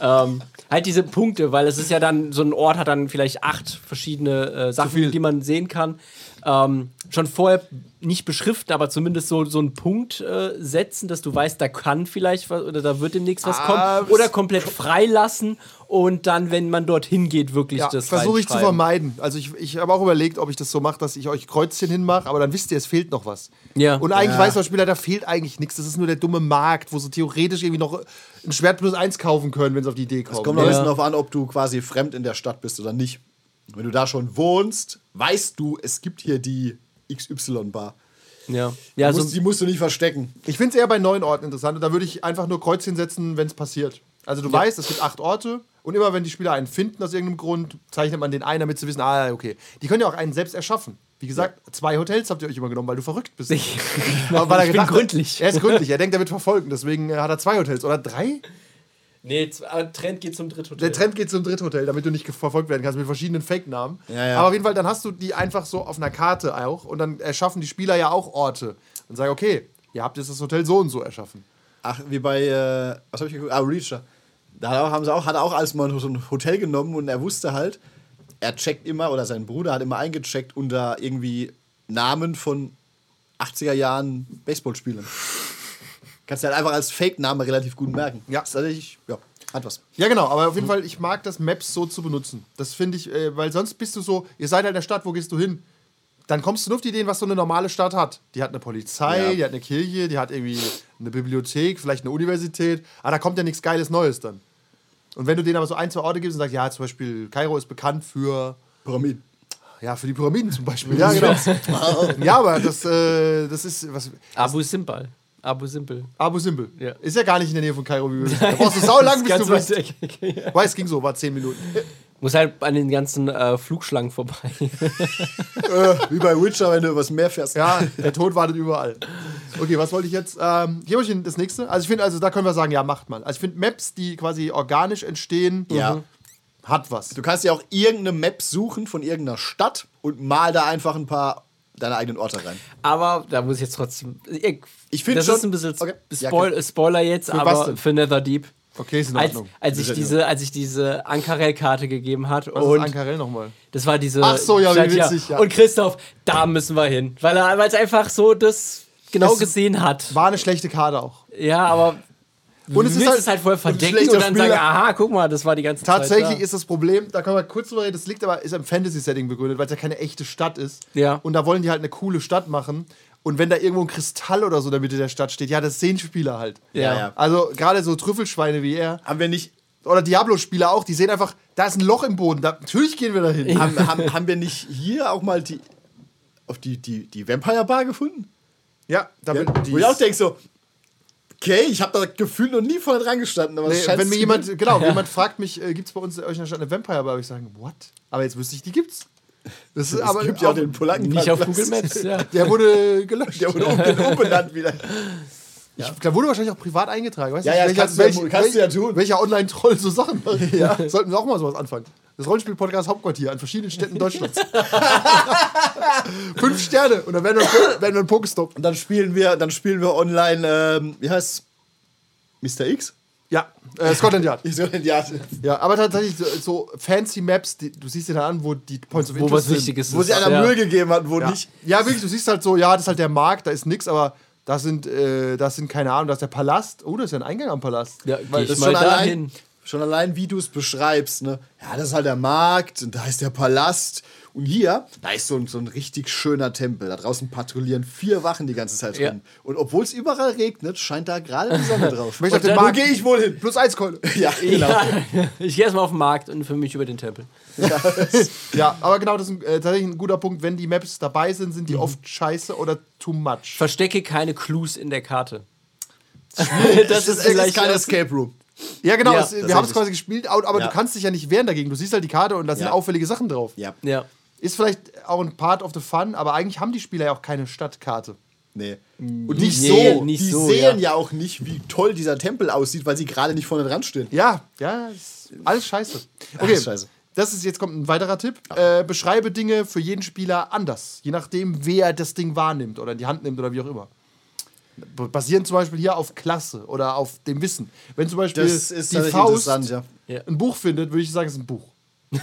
Ähm, halt diese Punkte, weil es ist ja dann, so ein Ort hat dann vielleicht acht verschiedene äh, Sachen, die man sehen kann. Ähm, schon vorher nicht beschriften, aber zumindest so, so einen Punkt äh, setzen, dass du weißt, da kann vielleicht was oder da wird demnächst was Ah, kommen. Oder komplett freilassen und dann, wenn man dorthin geht, wirklich Ja, das versuche ich zu vermeiden. Also ich, ich habe auch überlegt, ob ich das so mache, dass ich euch Kreuzchen hinmache, aber dann wisst ihr, es fehlt noch was. Ja. Und eigentlich Ja. weiß der Spieler, da fehlt eigentlich nichts. Das ist nur der dumme Markt, wo sie theoretisch irgendwie noch ein Schwert plus eins kaufen können, wenn sie auf die Idee kommen. Kommt noch ein Ja. bisschen darauf an, ob du quasi fremd in der Stadt bist oder nicht. Wenn du da schon wohnst, weißt du, es gibt hier die XY-Bar. Ja, ja die, so, musst, die musst du nicht verstecken. Ich finde es eher bei neuen Orten interessant und da würde ich einfach nur Kreuzchen setzen, wenn es passiert. Also du weißt, es gibt acht Orte und immer wenn die Spieler einen finden aus irgendeinem Grund, zeichnet man den einen, damit zu wissen, ah, okay. Die können ja auch einen selbst erschaffen. Wie gesagt, zwei Hotels habt ihr euch immer genommen, weil du verrückt bist. Ich- Aber weil er ich bin hat- gründlich. Er ist gründlich, er denkt, er wird verfolgen, deswegen äh, hat er zwei Hotels oder drei? Nee, aber Trend geht zum Dritthotel. Der Trend geht zum Dritthotel, damit du nicht verfolgt werden kannst mit verschiedenen Fake-Namen. Ja, ja. Aber auf jeden Fall, dann hast du die einfach so auf einer Karte auch und dann erschaffen die Spieler ja auch Orte und sagen, okay, ihr habt jetzt das Hotel so und so erschaffen. Ach, wie bei, äh, was habe ich geguckt? Ah, Reacher. Da hat er auch, haben sie auch, hat er auch als mal so ein Hotel genommen und er wusste halt, er checkt immer, oder sein Bruder hat immer eingecheckt unter irgendwie Namen von 80er Jahren Baseballspielern. Kannst du halt einfach als Fake-Name relativ gut merken. Ja. Das ist tatsächlich, ja, hat was. Ja, genau, aber auf jeden Fall, ich mag das Maps so zu benutzen. Das finde ich, äh, weil sonst bist du so, ihr seid halt in der Stadt, wo gehst du hin? Dann kommst du nur auf die Ideen, was so eine normale Stadt hat. Die hat eine Polizei, Ja. die hat eine Kirche, die hat irgendwie eine Bibliothek, vielleicht eine Universität. Aber da kommt ja nichts Geiles Neues dann. Und wenn du denen aber so ein, zwei Orte gibst und sagst, ja, zum Beispiel Kairo ist bekannt für Pyramiden. Ja, für die Pyramiden zum Beispiel. Ja, genau. ja, aber das, äh, das ist was. Abu Simbal. Abu Simbel. Abu Simbel. Ja. Ist ja gar nicht in der Nähe von Kairo. Wie wir wissen. Da brauchst du sau lang, bis du bist. weg. Weiß, ging so, war 10 Minuten. Muss halt an den ganzen äh, Flugschlangen vorbei. Wie bei Witcher, wenn du übers Meer fährst. Ja, der Tod wartet überall. Okay, was wollte ich jetzt? Ähm, hier euch das nächste. Also ich finde, also da können wir sagen, ja, macht man. Also ich finde Maps, die quasi organisch entstehen, Ja. hat was. Du kannst ja auch irgendeine Map suchen von irgendeiner Stadt und mal da einfach ein paar deine eigenen Orte rein. Aber da muss ich jetzt trotzdem. Ich, Ich find das schon- ist ein bisschen Okay. Ja, Spoil Spoiler jetzt, was aber denn? für Netherdeep. Okay, ist in Als, Ordnung. als, ich ja diese, als ich diese Ankarell-Karte gegeben hat was und ist Ankarell nochmal? das war diese. Ach so, ja, wie witzig, ja. Und Christoph, da müssen wir hin. Weil er weil es einfach so das genau Das gesehen hat. War eine schlechte Karte auch. Ja, aber. Und es ist halt- es halt voll verdecken und dann Spieler. sagen, aha, guck mal, das war die ganze Tatsächlich Zeit. ist das Problem, da können wir kurz drüber reden, das liegt aber, ist im Fantasy-Setting begründet, weil es ja keine echte Stadt ist. Ja. Und da wollen die halt eine coole Stadt machen. Und wenn da irgendwo ein Kristall oder so in der Mitte der Stadt steht, ja, das sehen Spieler halt. Ja. Ja, ja. Also gerade so Trüffelschweine wie er Haben wir nicht, oder Diablo-Spieler auch, die sehen einfach, da ist ein Loch im Boden, da, natürlich gehen wir da hin. haben, haben, haben wir nicht hier auch mal die auf die, die, die Vampire Bar gefunden? Ja, da Ja, bin- die wo ich auch denke so, okay, ich habe da gefühlt noch nie vorne dran gestanden. Aber Nee, wenn mir jemand, genau, wenn jemand fragt mich, äh, gibt es bei uns in euch in der Stadt eine Vampire Bar, würde ich sagen, what? Aber jetzt wüsste ich, die gibt's. Das ist, es aber gibt ja auch den Polacken. Nicht auf Google Maps, ja. Der wurde gelöscht. Der wurde um, umbenannt wieder. Ich, da wurde wahrscheinlich auch privat eingetragen. Weißt Ja, du, ja, welcher, kannst du ja- welch- kannst du ja welch- tun. Welcher Online-Troll so Sachen macht. Ja. Sollten wir auch mal sowas anfangen. Das Rollenspiel-Podcast Hauptquartier an verschiedenen Städten Deutschlands. Fünf Sterne und dann werden wir, werden wir ein Pokestop. Und dann spielen wir, dann spielen wir online, ähm, wie heißt Mr. X? Ja, äh, Scotland Yard. Ich so, ja, Ja, aber tatsächlich so, so fancy Maps, die, du siehst dir dann an, wo die Points of Wo Interest was Wichtiges wo ist. sie einer ja. Müll gegeben hat, wo Ja. nicht. ja, wirklich, du siehst halt so, ja, das ist halt der Markt, da ist nix, aber das sind, äh, das sind keine Ahnung, da ist der Palast. Oh, das ist ja ein Eingang am Palast. Ja, Weil das ich ist mal schon allein, dahin. Schon allein, wie du es beschreibst, ne? Ja, das ist halt der Markt und da ist der Palast. Und hier, da ist so ein, so ein richtig schöner Tempel. Da draußen patrouillieren vier Wachen die ganze Zeit Ja. rum. Und obwohl es überall regnet, scheint da gerade die Sonne drauf. Ich möchte auf den Markt. Wo gehe ich wohl hin? Plus eins Keule. Ja, genau. Ja, ich gehe erstmal auf den Markt und für mich über den Tempel. Ja, aber genau, das ist ein, äh, tatsächlich ein guter Punkt. Wenn die Maps dabei sind, sind die Mhm. oft scheiße oder too much. Verstecke keine Clues in der Karte. das Das ist, ist kein Escape Room. Ja, genau. Ja, es, wir haben es quasi gespielt, aber Ja. du kannst dich ja nicht wehren dagegen. Du siehst halt die Karte und da sind auffällige Sachen drauf. Ja. Ja. Ist vielleicht auch ein Part of the fun, aber eigentlich haben die Spieler ja auch keine Stadtkarte. Nee. Und nicht Nee, so. nicht die so, sehen ja. ja. auch nicht, wie toll dieser Tempel aussieht, weil sie gerade nicht vorne dran stehen. Ja, ja, ist alles scheiße. Okay, Alles scheiße. das ist jetzt kommt ein weiterer Tipp. Äh, beschreibe Dinge für jeden Spieler anders, je nachdem, wer das Ding wahrnimmt oder in die Hand nimmt oder wie auch immer. B- Basierend zum Beispiel hier auf Klasse oder auf dem Wissen. Wenn zum Beispiel Das ist die Faust ja. Ein Buch findet, würde ich sagen, es ist ein Buch.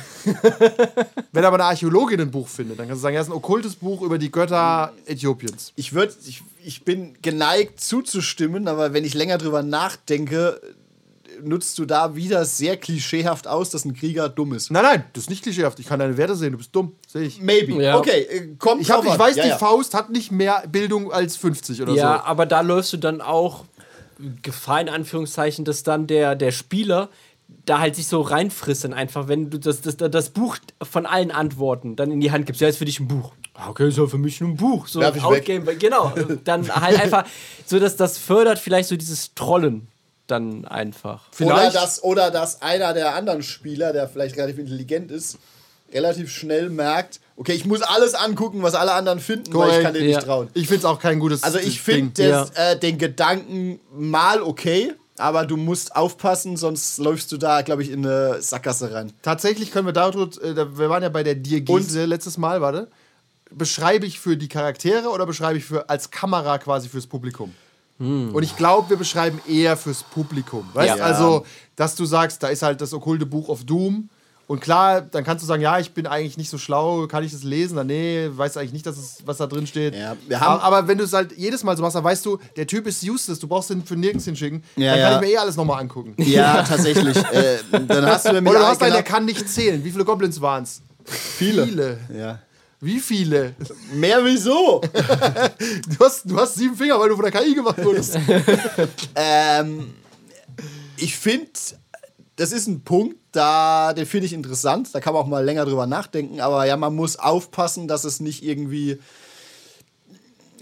Wenn aber eine Archäologin ein Buch findet, dann kannst du sagen, ja, es ist ein okkultes Buch über die Götter Äthiopiens. Ich, würd, ich, ich bin geneigt zuzustimmen, aber wenn ich länger drüber nachdenke, nutzt du da wieder sehr klischeehaft aus, dass ein Krieger dumm ist. Nein, nein, das ist nicht klischeehaft. Ich kann deine Werte sehen, du bist dumm. Sehe ich. Maybe. Ja. Okay, äh, kommt Ich, hab, ich weiß, ja, die ja. Faust hat nicht mehr Bildung als 50 oder Ja, so. aber da läufst du dann auch Gefahr in Anführungszeichen, dass dann der, der Spieler da halt sich so reinfrisst dann einfach, wenn du das, das, das Buch von allen Antworten dann in die Hand gibst. Ja, ist für dich ein Buch. Ah, Okay, ist ja für mich ein Buch. So Werf ich Outgame, genau. Dann halt einfach, so dass das fördert vielleicht so dieses Trollen dann einfach. Oder Vielleicht- dass, oder dass einer der anderen Spieler, der vielleicht relativ intelligent ist, relativ schnell merkt, okay, ich muss alles angucken, was alle anderen finden, weil ich kann denen Ja. nicht trauen. Ich finde es auch kein gutes Also ich finde äh, den Gedanken mal okay, aber du musst aufpassen, sonst läufst du da, glaube ich, in eine Sackgasse rein. Tatsächlich können wir darüber, äh, da- wir waren ja bei der Diegese letztes Mal, warte. Beschreibe ich für die Charaktere oder beschreibe ich für als Kamera quasi fürs Publikum? Und ich glaube, wir beschreiben eher fürs Publikum. Weißt? Ja. Also, dass du sagst, da ist halt das okkulte Buch of Doom. Und klar, dann kannst du sagen, ja, ich bin eigentlich nicht so schlau, kann ich das lesen? Na, nee, weißt eigentlich nicht, dass es, was da drin steht. Ja, wir haben- aber, aber wenn du es halt jedes Mal so machst, dann weißt du, der Typ ist useless, du brauchst den für nirgends hinschicken, Ja, dann kann ja. ich mir eh alles nochmal angucken. Ja, tatsächlich. äh, dann hast du nämlich Oder du hast einen, der genau- kann nicht zählen. Wie viele Goblins waren es? viele. Viele. Ja. Wie viele? Mehr wieso? Du hast, du hast sieben Finger, weil du von der KI gemacht wurdest. ähm, ich finde, das ist ein Punkt, da, den finde ich interessant. Da kann man auch mal länger drüber nachdenken. Aber ja, man muss aufpassen, dass es nicht irgendwie.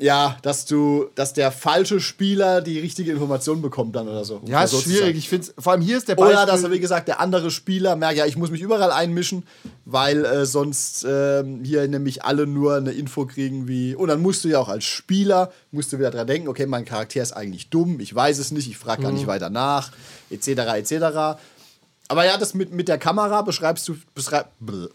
Ja, dass du, dass der falsche Spieler die richtige Information bekommt dann oder so. Ja, ist Sozusagen. schwierig. Ich finde vor allem hier ist der Beispiel. Oder dass er, wie gesagt, der andere Spieler merkt, ja, ich muss mich überall einmischen, weil äh, sonst ähm, hier nämlich alle nur eine Info kriegen wie. Und dann musst du ja auch als Spieler, musst du wieder dran denken, okay, mein Charakter ist eigentlich dumm, ich weiß es nicht, ich frage gar nicht weiter nach, etc., etc. Aber ja, das mit, mit der Kamera beschreibst du beschreib,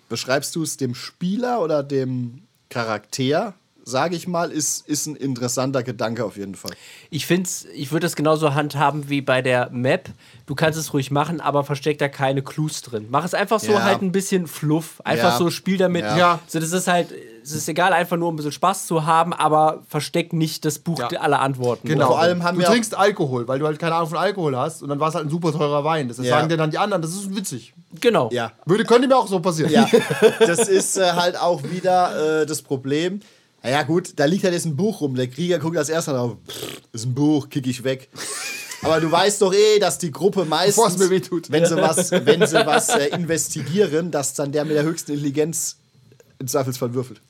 beschreibst du es dem Spieler oder dem Charakter, sage ich mal, ist, ist ein interessanter Gedanke auf jeden Fall. Ich finde ich würde das genauso handhaben wie bei der Map. Du kannst es ruhig machen, aber versteck da keine Clues drin. Mach es einfach so Ja. halt ein bisschen fluff. Einfach Ja. so, spiel damit. Ja. Ja. So, das ist halt, es ist egal, einfach nur um ein bisschen Spaß zu haben, aber versteck nicht das Buch Ja. aller Antworten. Genau. vor allem haben du wir auch- trinkst Alkohol, weil du halt keine Ahnung von Alkohol hast und dann war es halt ein super teurer Wein. Das Ja. sagen dir dann die anderen, das ist witzig. Genau. Ja. Würde, könnte mir auch so passieren. Ja, das ist äh, halt auch wieder äh, das Problem. Naja, gut, da liegt halt jetzt ein Buch rum. Der Krieger guckt als erster drauf. Pff, ist ein Buch, kick ich weg. Aber du weißt doch eh, dass die Gruppe meistens, wenn sie was, wenn sie was äh, investigieren, dass dann der mit der höchsten Intelligenz im Zweifelsfall würfelt.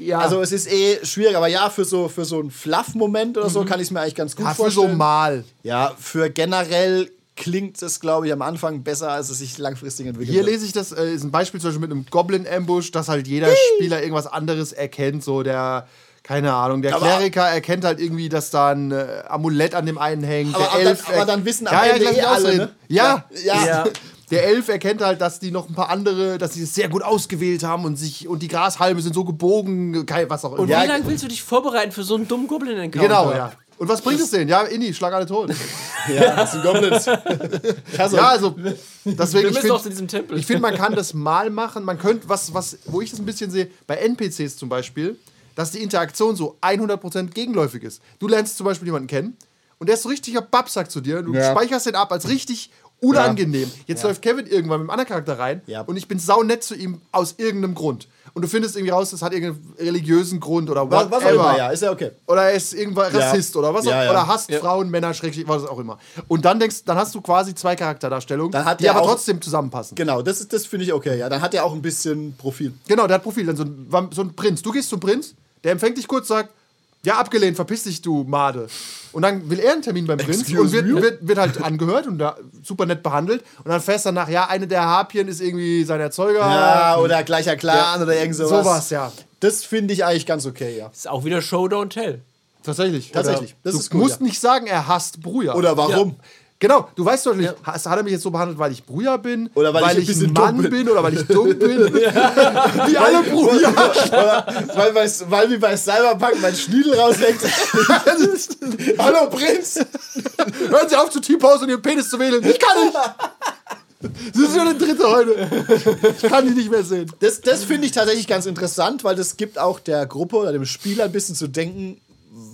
Ja. Also es ist eh schwierig, aber ja, für so, für so einen Fluff-Moment oder so kann ich es mir eigentlich ganz gut ja, für so vorstellen. mal. ja, für generell klingt es, glaube ich, am Anfang besser, als es sich langfristig entwickelt. Hier lese ich das, äh, ist ein Beispiel zum Beispiel mit einem Goblin-Ambush, dass halt jeder Spieler irgendwas anderes erkennt. So der, keine Ahnung, der Aber- Kleriker erkennt halt irgendwie, dass da ein äh, Amulett an dem einen hängt. Aber- der aber Elf dann- aber er- dann wissen am ja, ja, eh alle, ne? Ja. Ja. Ja. Der Elf erkennt halt, dass die noch ein paar andere, dass sie es sehr gut ausgewählt haben und sich und die Grashalme sind so gebogen, was auch immer. Und Ja, wie lange willst du dich vorbereiten für so einen dummen Goblin-Encounter? genau, ja. Und was bringt es denn? Ja, Inni, schlag alle tot. Ja, das sind Goblins. Ja, also deswegen Wir ich müssen find- auch zu diesem Tempel. Ich finde, man kann das mal machen. Man könnte, was, was, wo ich das ein bisschen sehe, bei NPCs zum Beispiel, dass die Interaktion so 100% gegenläufig ist. Du lernst zum Beispiel jemanden kennen und der ist so richtiger Babsack zu dir. Du Ja. speicherst den ab als richtig unangenehm. Jetzt läuft Kevin irgendwann mit einem anderen Charakter rein Ja. und ich bin saunett zu ihm aus irgendeinem Grund. Und du findest irgendwie raus, das hat irgendeinen religiösen Grund oder was, was auch immer, ja, ist ja okay. Oder er ist irgendwann Ja. Rassist oder was auch, Ja, ja. oder hasst Frauen, Männer, Schrägstrich, was auch immer. Und dann denkst, dann hast du quasi zwei Charakterdarstellungen, Dann hat die aber auch- trotzdem zusammenpassen. Genau, das, ist- das finde ich okay, ja. Dann hat er auch ein bisschen Profil. Genau, der hat Profil, dann so ein, so ein Prinz. Du gehst zum Prinz, der empfängt dich kurz, sagt, ja, abgelehnt, verpiss dich, du Made. Und dann will er einen Termin beim Prinz Excuse und wird, wird, wird halt angehört und da super nett behandelt. Und dann fährst danach, ja, eine der Harpien ist irgendwie sein Erzeuger. Ja, oder gleicher Clan Ja. oder irgend sowas. Sowas, ja. Das finde ich eigentlich ganz okay, ja. ist auch wieder Show, don't tell. Tatsächlich. Tatsächlich. Oder, Das du ist gut, musst ja. nicht sagen, er hasst Bruja. Oder warum? Genau, du weißt doch nicht, has- hat er mich jetzt so behandelt, weil ich Bruja bin? Oder weil ich ein ich bisschen ein Mann bin. bin. Oder weil ich dumm bin? Wie alle Bruja. Oder weil, bei, weil wie bei Cyberpunk mein Schniedel raushängt. Hallo Prinz! Hören Sie auf zu T-Pose und Ihren Penis zu wählen. Ich kann nicht. Das ist schon der dritte heute. Ich kann die nicht mehr sehen. Das, das finde ich tatsächlich ganz interessant, weil das gibt auch der Gruppe oder dem Spieler ein bisschen zu denken,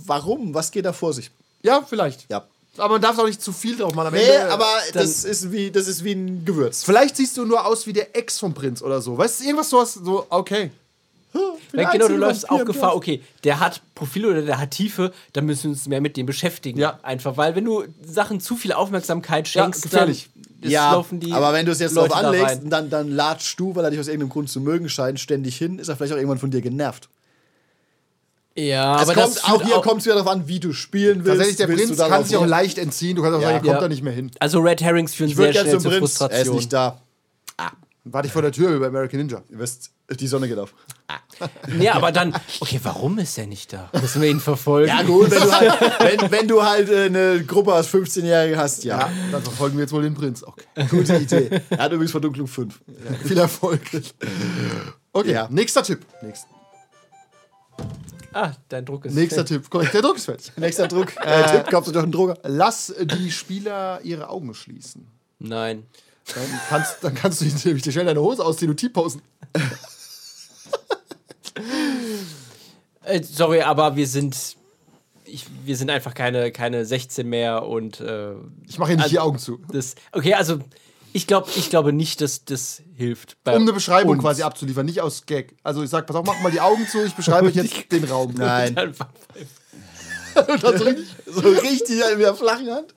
warum? Was geht da vor sich? Ja, vielleicht. Ja. Aber man darf auch nicht zu viel drauf machen. Am Nee, Ende, aber das ist, wie, das ist wie ein Gewürz. Vielleicht siehst du nur aus wie der Ex vom Prinz oder so. Weißt du, irgendwas sowas, so, okay. Der genau, du läufst auch Gefahr, okay, der hat Profile oder der hat Tiefe, dann müssen wir uns mehr mit dem beschäftigen. Ja. Einfach, weil wenn du Sachen zu viel Aufmerksamkeit Ja, schenkst, gefährlich. dann Ja, laufen die aber wenn du es jetzt Leute drauf da anlegst, rein. dann, dann latscht du, weil er dich aus irgendeinem Grund zu mögen scheint, ständig hin, ist er vielleicht auch irgendwann von dir genervt. Ja, Es aber kommt, das auch hier kommt es wieder darauf an, wie du spielen willst. Tatsächlich, der Willst Prinz du kann sich auch leicht entziehen. Du kannst auch sagen, er Ja. kommt da nicht mehr hin. Also Red Herrings führen sehr schnell zum zur Prinz. Er ist Frustration. nicht da. Warte ich vor der Tür bei American Ninja. Ihr wisst, die Sonne geht auf. Nee, aber dann, okay, warum ist er nicht da? Müssen wir ihn verfolgen? Ja, gut, wenn du halt, wenn, wenn du halt äh, eine Gruppe aus 15-Jährigen hast, ja. Ja, dann verfolgen wir jetzt wohl den Prinz. Okay. Gute Idee. Er hat übrigens Verdunklung 5. Viel Erfolg. Okay, Ja. nächster Tipp. Nächst, Ah, dein Druck ist. nächster Tipp. Korrekt, der Druck ist fertig. Nächster Druck. Äh, Tipp, kaufst du doch einen Droger. Lass die Spieler ihre Augen schließen. Nein. Dann kannst, dann kannst du nämlich dir schnell deine Hose ausziehen und T-Posen. Äh, sorry, aber wir sind. Ich, wir sind einfach keine, keine 16 mehr und. Äh, Ich mache hier nicht Also- die Augen zu. das, okay, also. Ich, glaub, ich glaube nicht, dass das hilft. bei Um eine Beschreibung uns. quasi abzuliefern, nicht aus Gag. Also ich sag, pass auf, mach mal die Augen zu, ich beschreibe euch jetzt den Raum. Nein. Einfach- Und dann so richtig- So richtig halt mit der flachen Hand.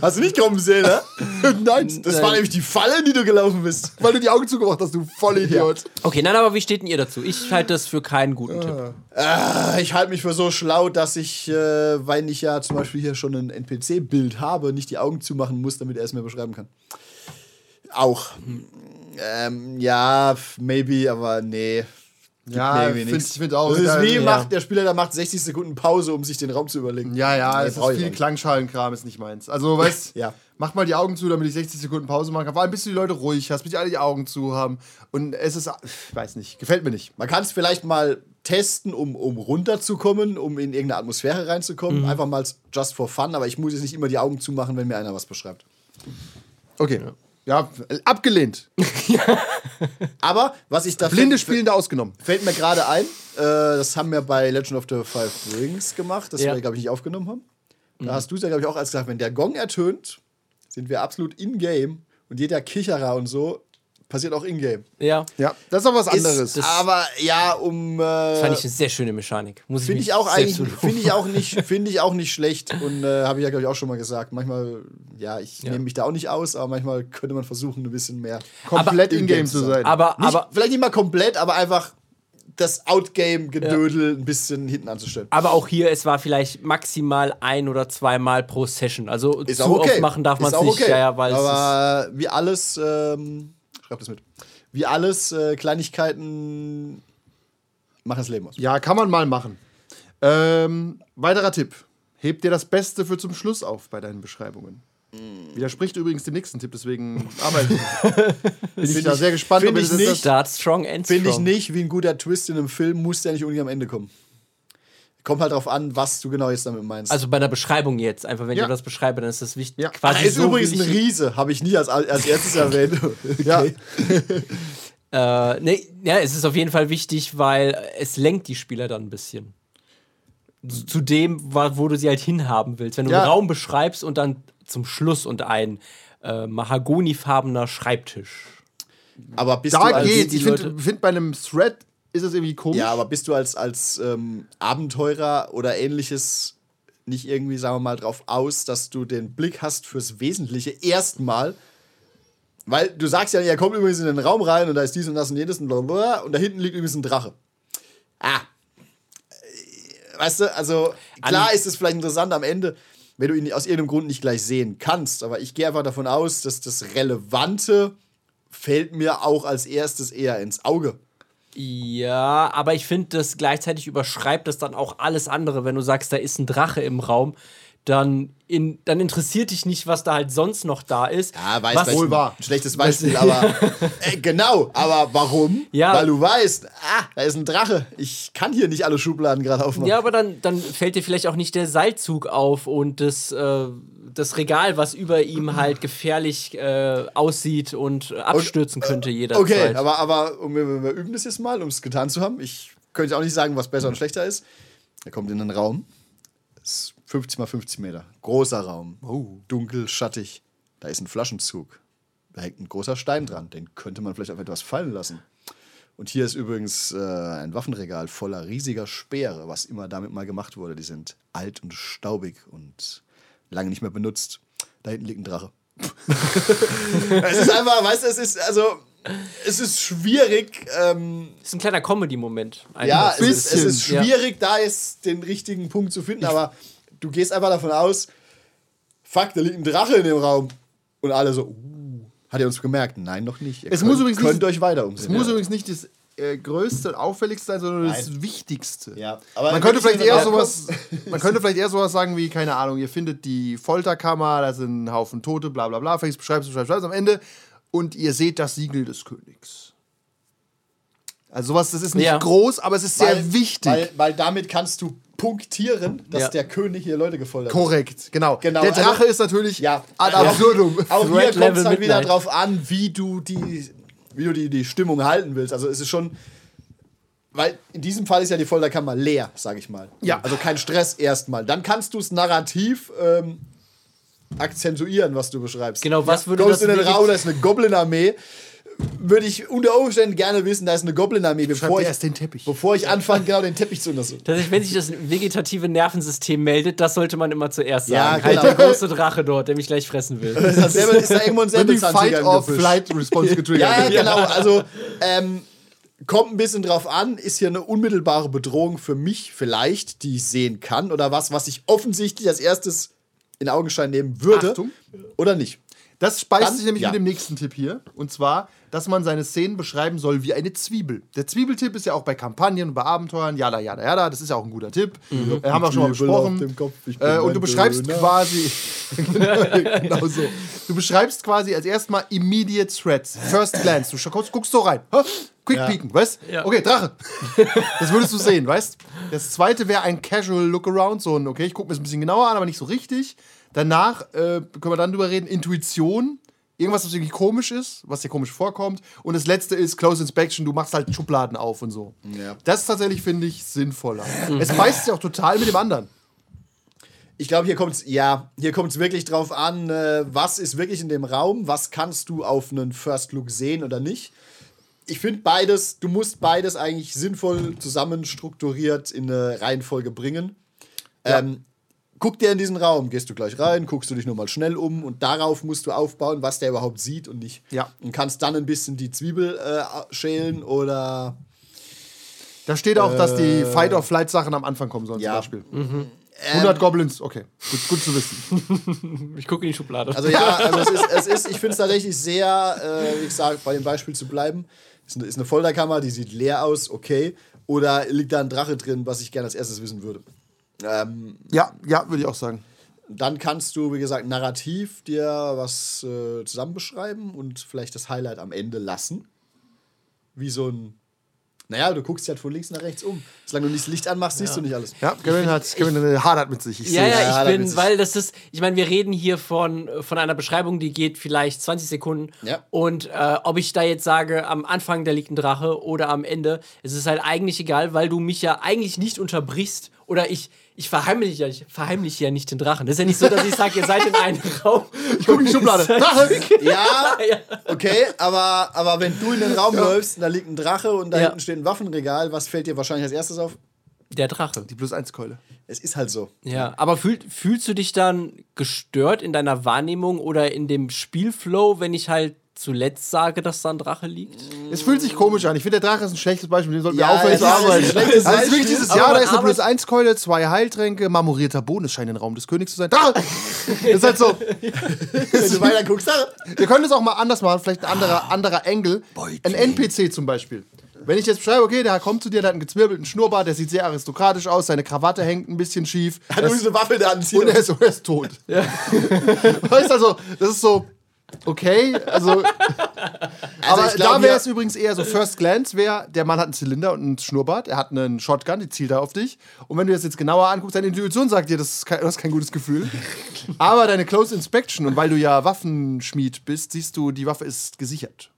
Hast du nicht kommen sehen, ne? Nein, Das war nämlich die Falle, in die du gelaufen bist. weil du die Augen zugemacht hast, du Vollidiot. Okay, nein, aber wie steht denn ihr dazu? Ich halte das für keinen guten Tipp. Ah, Ich halte mich für so schlau, dass ich, äh, weil ich ja zum Beispiel hier schon ein NPC-Bild habe, nicht die Augen zumachen muss, damit er es mir beschreiben kann. Auch. Ähm, ja, maybe, aber nee. Gibt Ja, find- ich find auch, Das ist wie ja. macht, der Spieler, der macht 60 Sekunden Pause, um sich den Raum zu überlegen. Ja, ja, es ist viel. Klangschalenkram, ist nicht meins. Also, weißt Ja. mach mal die Augen zu, damit ich 60 Sekunden Pause machen kann. Vor allem, bis du die Leute ruhig hast, bis die alle die Augen zu haben. Und es ist, ich weiß nicht, gefällt mir nicht. Man kann es vielleicht mal testen, um, um runterzukommen, um in irgendeine Atmosphäre reinzukommen. Einfach mal just for fun, aber ich muss jetzt nicht immer die Augen zumachen, wenn mir einer was beschreibt. Okay. Ja, abgelehnt. Aber was ich da Blinde Spielende ausgenommen. Fällt mir gerade ein, äh, das haben wir bei Legend of the Five Rings gemacht, das Ja. wir, glaube ich, nicht aufgenommen haben. Da hast du es ja, glaube ich, auch als gesagt, wenn der Gong ertönt, sind wir absolut in-game und jeder Kicherer und so passiert auch in-game. Ja, Ja, das ist auch was anderes. Ist, aber ja, um. das fand Äh, ich eine sehr schöne Mechanik. Muss Finde ich auch eigentlich, finde ich auch nicht, finde ich auch nicht schlecht und äh, habe ich ja glaube ich auch schon mal gesagt. Manchmal, ja, ich nehme mich da auch nicht aus, aber manchmal könnte man versuchen, ein bisschen mehr. Komplett in-game zu sein. Aber, Nicht, aber, vielleicht nicht mal komplett, aber einfach das Outgame-Gedödel ein bisschen hinten anzustellen. aber auch hier, es war vielleicht maximal ein oder zweimal pro Session. Also Ist zu auch okay. oft machen darf man es nicht. okay. Ja, ja, weil es ist, Aber wie alles, ähm, schreib das mit. Wie alles, äh, Kleinigkeiten machen das Leben aus. Ja, kann man mal machen. Ähm, weiterer Tipp. Heb dir das Beste für zum Schluss auf bei deinen Beschreibungen. Widerspricht übrigens dem nächsten Tipp, deswegen arbeiten. Bin ich da sehr gespannt. ob ich das- nicht. das- Start strong, end Finde ich nicht, wie ein guter Twist in einem Film muss der nicht unbedingt am Ende kommen. Kommt halt drauf an, was du genau jetzt damit meinst. Also bei der Beschreibung jetzt, einfach wenn Ja. ich was beschreibe, dann ist das wichtig. Ja. Quasi er ist so, übrigens ein Riese, habe ich nie als, als erstes erwähnt. Ja. Äh, nee, ja, es ist auf jeden Fall wichtig, weil es lenkt die Spieler dann ein bisschen. Zu- dem, wo du sie halt hinhaben willst. Wenn du Ja. einen Raum beschreibst und dann zum Schluss und ein äh, mahagonifarbener Schreibtisch. Aber bist Da du als, geht's. die Ich finde, find, bei einem Thread ist es irgendwie komisch. Ja, aber bist du als, als ähm, Abenteurer oder ähnliches nicht irgendwie, sagen wir mal, drauf aus, dass du den Blick hast fürs Wesentliche erstmal? Weil du sagst ja, er kommt übrigens in den Raum rein und da ist dies und das und jedes und blablabla und da hinten liegt übrigens ein Drache. Ah. Äh, Weißt du, also klar An- ist es vielleicht interessant am Ende, wenn du ihn aus irgendeinem Grund nicht gleich sehen kannst, aber ich gehe einfach davon aus, dass das Relevante fällt mir auch als erstes eher ins Auge. Ja, aber ich finde, das gleichzeitig überschreibt das dann auch alles andere. Wenn du sagst, da ist ein Drache im Raum, dann, in, dann interessiert dich nicht, was da halt sonst noch da ist. Ja, weiß was, Wohl wahr. Schlechtes Beispiel, aber äh, genau. Aber warum? Ja. Weil du weißt, ah, da ist ein Drache. Ich kann hier nicht alle Schubladen gerade aufmachen. Ja, aber dann, dann fällt dir vielleicht auch nicht der Seilzug auf und das, äh, das Regal, was über ihm halt gefährlich äh, aussieht und äh, abstürzen könnte jederzeit. okay, aber, aber um, wir, wir üben das jetzt mal, um es getan zu haben. Ich könnte auch nicht sagen, was besser und schlechter ist. Er kommt in einen Raum. Das ist 50 mal 50 Meter. Großer Raum. Dunkel, schattig. Da ist ein Flaschenzug. Da hängt ein großer Stein dran. Den könnte man vielleicht auf etwas fallen lassen. Und hier ist übrigens äh, ein Waffenregal voller riesiger Speere, was immer damit mal gemacht wurde. Die sind alt und staubig und lange nicht mehr benutzt. Da hinten liegt ein Drache. es ist einfach, weißt du, es ist, also, es ist schwierig, ähm, Das ist ein kleiner Comedy-Moment. ja, es ist, es ist Ja. schwierig, da jetzt den richtigen Punkt zu finden, aber du gehst einfach davon aus, fuck, da liegt ein Drache in dem Raum. Und alle so, uh, hat er uns gemerkt? Nein, noch nicht. Ihr Es könnt, muss übrigens könnt nicht- euch weiter Es umsehen. muss ja. übrigens nicht das äh, größte und auffälligste sein, sondern das Nein. Wichtigste. Ja, aber man könnte ich vielleicht eher sowas, man könnte vielleicht eher sowas sagen wie, keine Ahnung, ihr findet die Folterkammer, da sind ein Haufen Tote, bla bla bla, vielleicht beschreibst du, beschreibst, beschreibst am Ende und ihr seht das Siegel des Königs. Also sowas, das ist nicht Ja. groß, aber es ist sehr weil, wichtig. Weil, weil damit kannst du punktieren, dass Ja. der König hier Leute gefoltert hat. Korrekt, genau. Genau, Der Drache also- ist natürlich Ja, ad auch- absurdum. Auch hier kommt es halt wieder drauf an, wie du die, wie du die, die Stimmung halten willst. Also es ist schon, weil in diesem Fall ist ja die Folterkammer leer, sage ich mal. Ja. Also kein Stress erstmal. Dann kannst du es narrativ ähm, akzentuieren, was du beschreibst. Genau, was Du würde kommst das in den Raum, da ist eine Goblin-Armee. Würde ich unter Umständen gerne wissen, da ist eine Goblin-Armee, bevor, ich- erst den Teppich. bevor ich anfange, genau den Teppich zu untersuchen. Tatsächlich, wenn sich das vegetative Nervensystem meldet, das sollte man immer zuerst Ja, sagen. Halt genau. der große Drache dort, der mich gleich fressen will. Ist da, selber, ist da irgendwo ein Wenn die Säbelzahntiger im Gebüsch? Fight-of-Flight-Response getriggert Ja, ja, wird. genau. Also, ähm, kommt ein bisschen drauf an, ist hier eine unmittelbare Bedrohung für mich vielleicht, die ich sehen kann, oder was, was ich offensichtlich als erstes in Augenschein nehmen würde, Achtung. oder nicht. Das speist Dann- sich nämlich ja. mit dem nächsten Tipp hier. Und zwar, dass man seine Szenen beschreiben soll wie eine Zwiebel. Der Zwiebeltipp ist ja auch bei Kampagnen und bei Abenteuern, jada, jada, jada. Das ist ja auch ein guter Tipp. Äh, haben wir auch schon mal besprochen. äh, und du beschreibst Döner. quasi. genau so. Du beschreibst quasi als erstmal Immediate Threats. First Glance. Du scha- guckst so rein. Hä? Quick Ja. peeken, weißt Ja. Okay, Drache. Das würdest du sehen, weißt Das zweite wäre ein Casual Look Around. So ein, okay, ich gucke mir das ein bisschen genauer an, aber nicht so richtig. Danach äh, können wir dann drüber reden, Intuition. Irgendwas, was irgendwie komisch ist, was dir komisch vorkommt. Und das letzte ist Close Inspection, du machst halt Schubladen auf und so. Ja. Das ist tatsächlich, finde ich, sinnvoller. Es beißt sich auch total mit dem anderen. Ich glaube, hier kommt es ja, hier kommt es wirklich drauf an, äh, was ist wirklich in dem Raum, was kannst du auf einen First Look sehen oder nicht. Ich finde beides, du musst beides eigentlich sinnvoll zusammen strukturiert in eine Reihenfolge bringen. Ähm, guck dir in diesen Raum, gehst du gleich rein, guckst du dich nochmal schnell um und darauf musst du aufbauen, was der überhaupt sieht und nicht. Ja. Und kannst dann ein bisschen die Zwiebel äh, schälen oder Da steht auch, dass die Fight-or-Flight-Sachen am Anfang kommen sollen, Äh. Ja. zum Beispiel. 100 Goblins, okay. Gut, gut zu wissen. Ich gucke in die Schublade. Also ja, also es ist, es ist ich finde es tatsächlich sehr, äh, wie ich sage, bei dem Beispiel zu bleiben. Ist eine, ist eine Folterkammer, die sieht leer aus, okay. Oder liegt da ein Drache drin, was ich gerne als erstes wissen würde. Ähm, Ja, ja, würde ich auch sagen. dann kannst du, wie gesagt, narrativ dir was äh, zusammen beschreiben und vielleicht das Highlight am Ende lassen. Wie so ein. Naja, du guckst dich halt von links nach rechts um. Solange du nicht das Licht anmachst, siehst du nicht alles. Ja, Kevin hat Kevin äh, hadert mit sich. Ich Ja, sehe ja, ich Ja, bin, ich- weil das ist, ich meine, wir reden hier von, von einer Beschreibung, die geht vielleicht 20 Sekunden. Ja. Und äh, ob ich da jetzt sage, am Anfang da liegt ein Drache oder am Ende, es ist halt eigentlich egal, weil du mich ja eigentlich nicht unterbrichst oder ich, ich verheimliche, ja- ich verheimliche ja nicht den Drachen. Das ist ja nicht so, dass ich sage, ihr seid in einem Raum. Ich gucke in die Schublade. Drache! Ja, okay, aber, aber wenn du in den Raum läufst und da liegt ein Drache und da Ja. hinten steht ein Waffenregal, was fällt dir wahrscheinlich als erstes auf? Der Drache. Die Plus-1-Keule. Es ist halt so. Ja, aber fühl, fühlst du dich dann gestört in deiner Wahrnehmung oder in dem Spielflow, wenn ich halt zuletzt sage, dass da ein Drache liegt? Es fühlt sich komisch an. Ich finde, der Drache ist ein schlechtes Beispiel. Den sollten wir Ja, aufhören es zu ist arbeiten. schlechtes Also es ist wirklich dieses aber Jahr, da ist eine arbeitet- Plus-1-Keule, zwei Heiltränke, marmorierter Boden. Es scheint ein Raum des Königs zu sein. Drache! Das ist halt so. Wenn du weiter guckst, da- Wir können es auch mal anders machen, vielleicht ein anderer, anderer Engel. Ein NPC zum Beispiel. Wenn ich jetzt beschreibe, okay, der kommt zu dir, der hat einen gezwirbelten Schnurrbart, der sieht sehr aristokratisch aus, seine Krawatte hängt ein bisschen schief. hat übrigens eine Waffe in der Hand. Und er ist, er ist tot. weißt du, also, das ist so, okay, also. aber ich glaub, da wäre es übrigens eher so, First Glance wäre, der Mann hat einen Zylinder und einen Schnurrbart, er hat einen Shotgun, die zielt da auf dich. Und wenn du das jetzt genauer anguckst, deine Intuition sagt dir, das ist kein, du hast kein gutes Gefühl. aber deine Close Inspection, und weil du ja Waffenschmied bist, siehst du, die Waffe ist gesichert.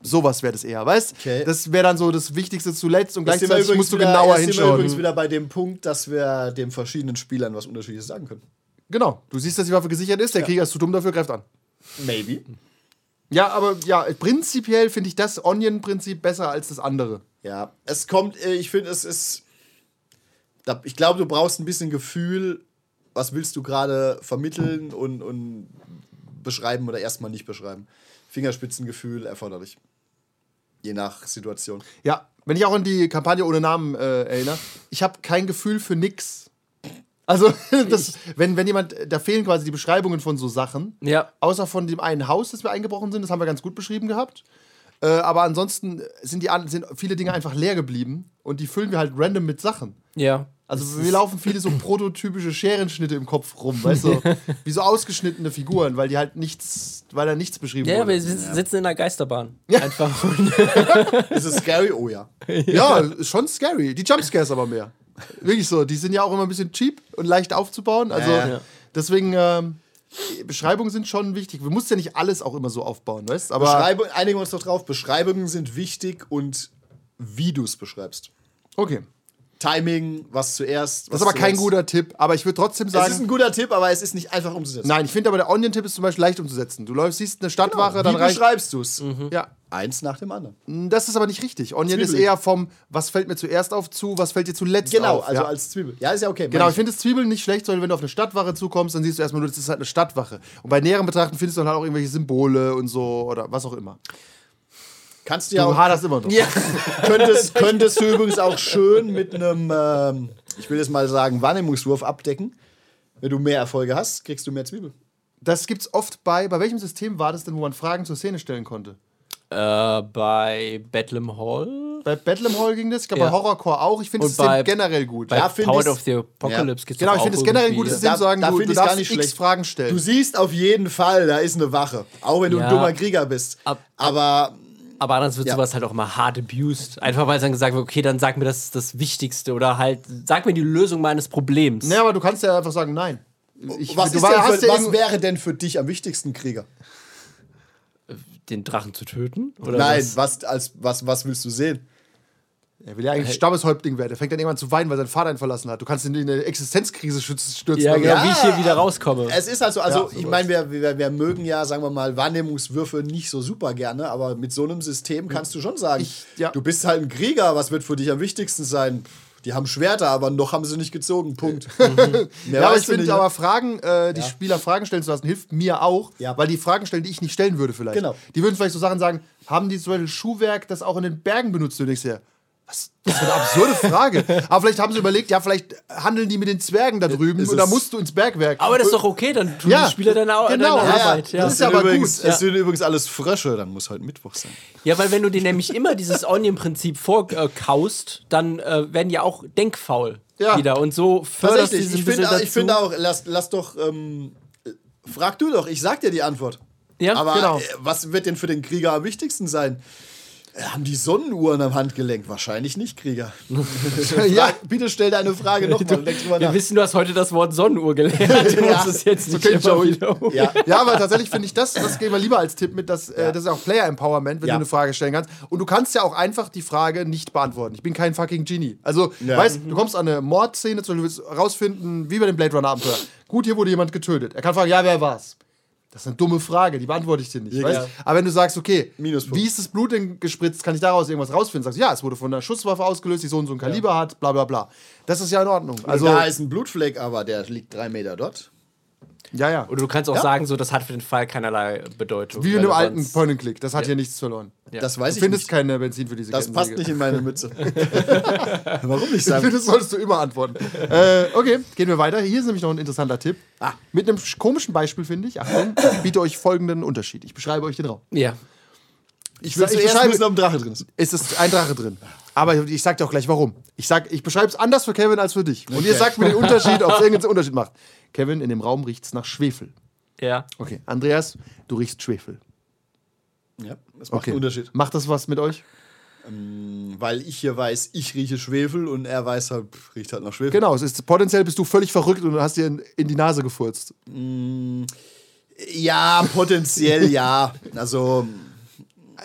Sowas wäre das eher, weißt Okay. Das wäre dann so das Wichtigste zuletzt und gleichzeitig musst du wieder- genauer da sind wir hinschauen. übrigens wieder bei dem Punkt, dass wir den verschiedenen Spielern was Unterschiedliches sagen können. Genau, du siehst, dass die Waffe gesichert ist, der Krieger ist zu dumm dafür, greift an. Maybe. Ja, aber ja, prinzipiell finde ich das Onion-Prinzip besser als das andere. Ja, es kommt, äh, ich finde, es ist. Ich glaube, du brauchst ein bisschen Gefühl, was willst du gerade vermitteln und, und beschreiben oder erstmal nicht beschreiben. Fingerspitzengefühl erforderlich. Je nach Situation. Ja, wenn ich auch an die Kampagne ohne Namen äh, erinnere, ich habe kein Gefühl für nix. Also, das, wenn, wenn jemand, da fehlen quasi die Beschreibungen von so Sachen. Ja. Außer von dem einen Haus, das wir eingebrochen sind, das haben wir ganz gut beschrieben gehabt. Äh, aber ansonsten sind, die, sind viele Dinge einfach leer geblieben und die füllen wir halt random mit Sachen. Ja. Also wir laufen viele so prototypische Scherenschnitte im Kopf rum, weißt du? Wie so ausgeschnittene Figuren, weil die halt nichts, weil da nichts beschrieben Ja, wurde. wir sitzen in einer Geisterbahn. Einfach. Ist es scary? Oh ja. Ja, ist schon scary. Die Jumpscares aber mehr. Wirklich so. Die sind ja auch immer ein bisschen cheap und leicht aufzubauen. Also Ja, deswegen, ähm, Beschreibungen sind schon wichtig. Wir mussten ja nicht alles auch immer so aufbauen, weißt Aber Beschreibung, einigen wir uns doch drauf, Beschreibungen sind wichtig und wie du es beschreibst. okay. Timing, was zuerst. Das ist aber kein guter Tipp, aber ich würde trotzdem Es ist ein sagen. guter Tipp, aber es ist nicht einfach umzusetzen. Nein, ich finde aber der Onion-Tipp ist zum Beispiel leicht umzusetzen. Du läufst, siehst eine Stadtwache, dann Wie reicht. beschreibst du es? Ja, Eins nach dem anderen. das ist aber nicht richtig. Onion ist Zwiebelig. eher vom, was fällt mir zuerst auf zu, was fällt dir zuletzt Genau, auf. also ja. als Zwiebel. Ja, ist ja okay. Genau, ich finde das Zwiebeln nicht schlecht, sondern wenn du auf eine Stadtwache zukommst, dann siehst du erstmal nur, das ist halt eine Stadtwache. Und bei näherem Betrachten findest du dann halt auch irgendwelche Symbole und so oder was auch immer. Kannst du ja Du auch. haderst immer noch. Ja. Könntest, könntest du übrigens auch schön mit einem, ähm, ich will jetzt mal sagen, Wahrnehmungswurf abdecken. Wenn du mehr Erfolge hast, kriegst du mehr Zwiebel. Das gibt's oft bei, bei welchem System war das denn, wo man Fragen zur Szene stellen konnte? Äh, bei Bedlam Hall? Bei Bedlam Hall ging das, ich glaube Ja. bei Horrorcore auch. Ich finde das System bei- generell gut. Bei Ja, Power of the Apocalypse gibt's Genau, ich finde es generell ein irgendwie- gutes System, zu sagen, da du, du darfst nicht x schlecht. Fragen stellen. Du siehst auf jeden Fall, da ist eine Wache. Auch wenn du Ja. ein dummer Krieger bist. Ab- Aber Aber anders wird Ja. sowas halt auch mal hart abused. Einfach weil dann gesagt wird, okay, dann sag mir das ist das Wichtigste oder halt sag mir die Lösung meines Problems. Nee, aber du kannst ja einfach sagen, nein. Ich, was, du hast für, ja was wäre denn für dich am wichtigsten Krieger? Den Drachen zu töten? Oder Nein, was? was, als, was, was willst du sehen? Er will ja eigentlich Stammeshäuptling werden. Er fängt dann irgendwann zu weinen, weil sein Vater ihn verlassen hat. Du kannst ihn in eine Existenzkrise schützen- stürzen. Ja, genau, Ja. wie ich hier wieder rauskomme. Es ist also, also Ja, ich meine, wir, wir, wir mögen ja, sagen wir mal, Wahrnehmungswürfe nicht so super gerne, aber mit so einem System kannst du schon sagen, Ich- ja. du bist halt ein Krieger, was wird für dich am wichtigsten sein? Die haben Schwerter, aber noch haben sie nicht gezogen. Punkt. Mehr Ja, aber ich du finde aber ne? Fragen, äh, die Spieler Fragen stellen zu lassen, hilft mir auch, Ja. weil die Fragen stellen, die ich nicht stellen würde vielleicht. Genau. Die würden vielleicht so Sachen sagen, haben die zum Beispiel Schuhwerk, das auch in den Bergen benutzt wird? Und ich sehe, was? Das ist eine absurde Frage. aber vielleicht haben sie überlegt, ja, vielleicht handeln die mit den Zwergen da drüben Ist und da musst du ins Bergwerk. aber das ist doch okay, dann tun Ja, die Spieler deine, Au- genau, deine ja, ja. Arbeit. Ja. Das ist sind aber übrigens, gut, Es sind übrigens alles Frösche, dann muss heute Mittwoch sein. ja, weil wenn du dir nämlich immer dieses Onion-Prinzip vorkaust, dann äh, werden ja auch denkfaul Ja. wieder. Und so förderst du ich finde find auch, lass, lass doch, ähm, frag du doch, ich sag dir die Antwort. Ja, Aber genau. äh, was wird denn für den Krieger am wichtigsten sein? Haben die Sonnenuhren am Handgelenk? Wahrscheinlich nicht, Krieger. ja, bitte stell deine Frage nochmal Wir wissen, du hast heute das Wort Sonnenuhr gelernt. Du Ja, es jetzt nicht immer Joey. wieder Ja, Ja, aber tatsächlich finde ich das, das geben wir lieber als Tipp mit, dass, äh, das ist auch Player Empowerment, wenn Ja. du eine Frage stellen kannst. Und du kannst ja auch einfach die Frage nicht beantworten. Ich bin kein fucking Genie. Also, Ja. weißt du, kommst an eine Mordszene, zum Beispiel willst rausfinden, wie bei dem Blade Runner Abenteuer. Gut, hier wurde jemand getötet. Er kann fragen, ja, wer war's? Das ist eine dumme Frage, die beantworte ich dir nicht. Ja. Aber wenn du sagst, okay, Minuspunkt. wie ist das Blut denn gespritzt, kann ich daraus irgendwas rausfinden? Sagst du, ja, es wurde von einer Schusswaffe ausgelöst, die so und so ein Kaliber hat, bla bla bla. Das ist ja in Ordnung. Also, da ist ein Blutfleck, aber der liegt drei Meter dort. Ja, ja. Oder du kannst auch Ja. sagen, so, das hat für den Fall keinerlei Bedeutung. Wie in einem alten Relevanz. Point-and-Click. Das hat hier nichts verloren. Ja. Das weiß Du ich findest nicht. keine Benzin für diese Das passt nicht in meine Mütze. Warum nicht Ich sagen? finde, das solltest du immer antworten. äh, okay, gehen wir weiter. Hier ist nämlich noch ein interessanter Tipp. Ah. Mit einem sch- komischen Beispiel, finde ich. Achtung, ich biete euch folgenden Unterschied. Ich beschreibe euch den Raum. Ja. Ich, Willst du ich erst beschreibe, wissen, ob ein Drache drin ist? es ist ein Drache drin. Aber ich sag dir auch gleich warum. Ich, sag, ich beschreibe es anders für Kevin als für dich. Und ihr sagt mir den Unterschied, ob es irgendeinen Unterschied macht. Kevin, in dem Raum riecht es nach Schwefel. Ja. Okay, Andreas, du riechst Schwefel. Ja, das macht Okay. einen Unterschied. Macht das was mit euch? Weil ich hier weiß, ich rieche Schwefel und er weiß halt, riecht halt nach Schwefel. Genau, es ist potenziell bist du völlig verrückt und hast dir in, in die Nase gefurzt. Ja, potenziell ja. Also,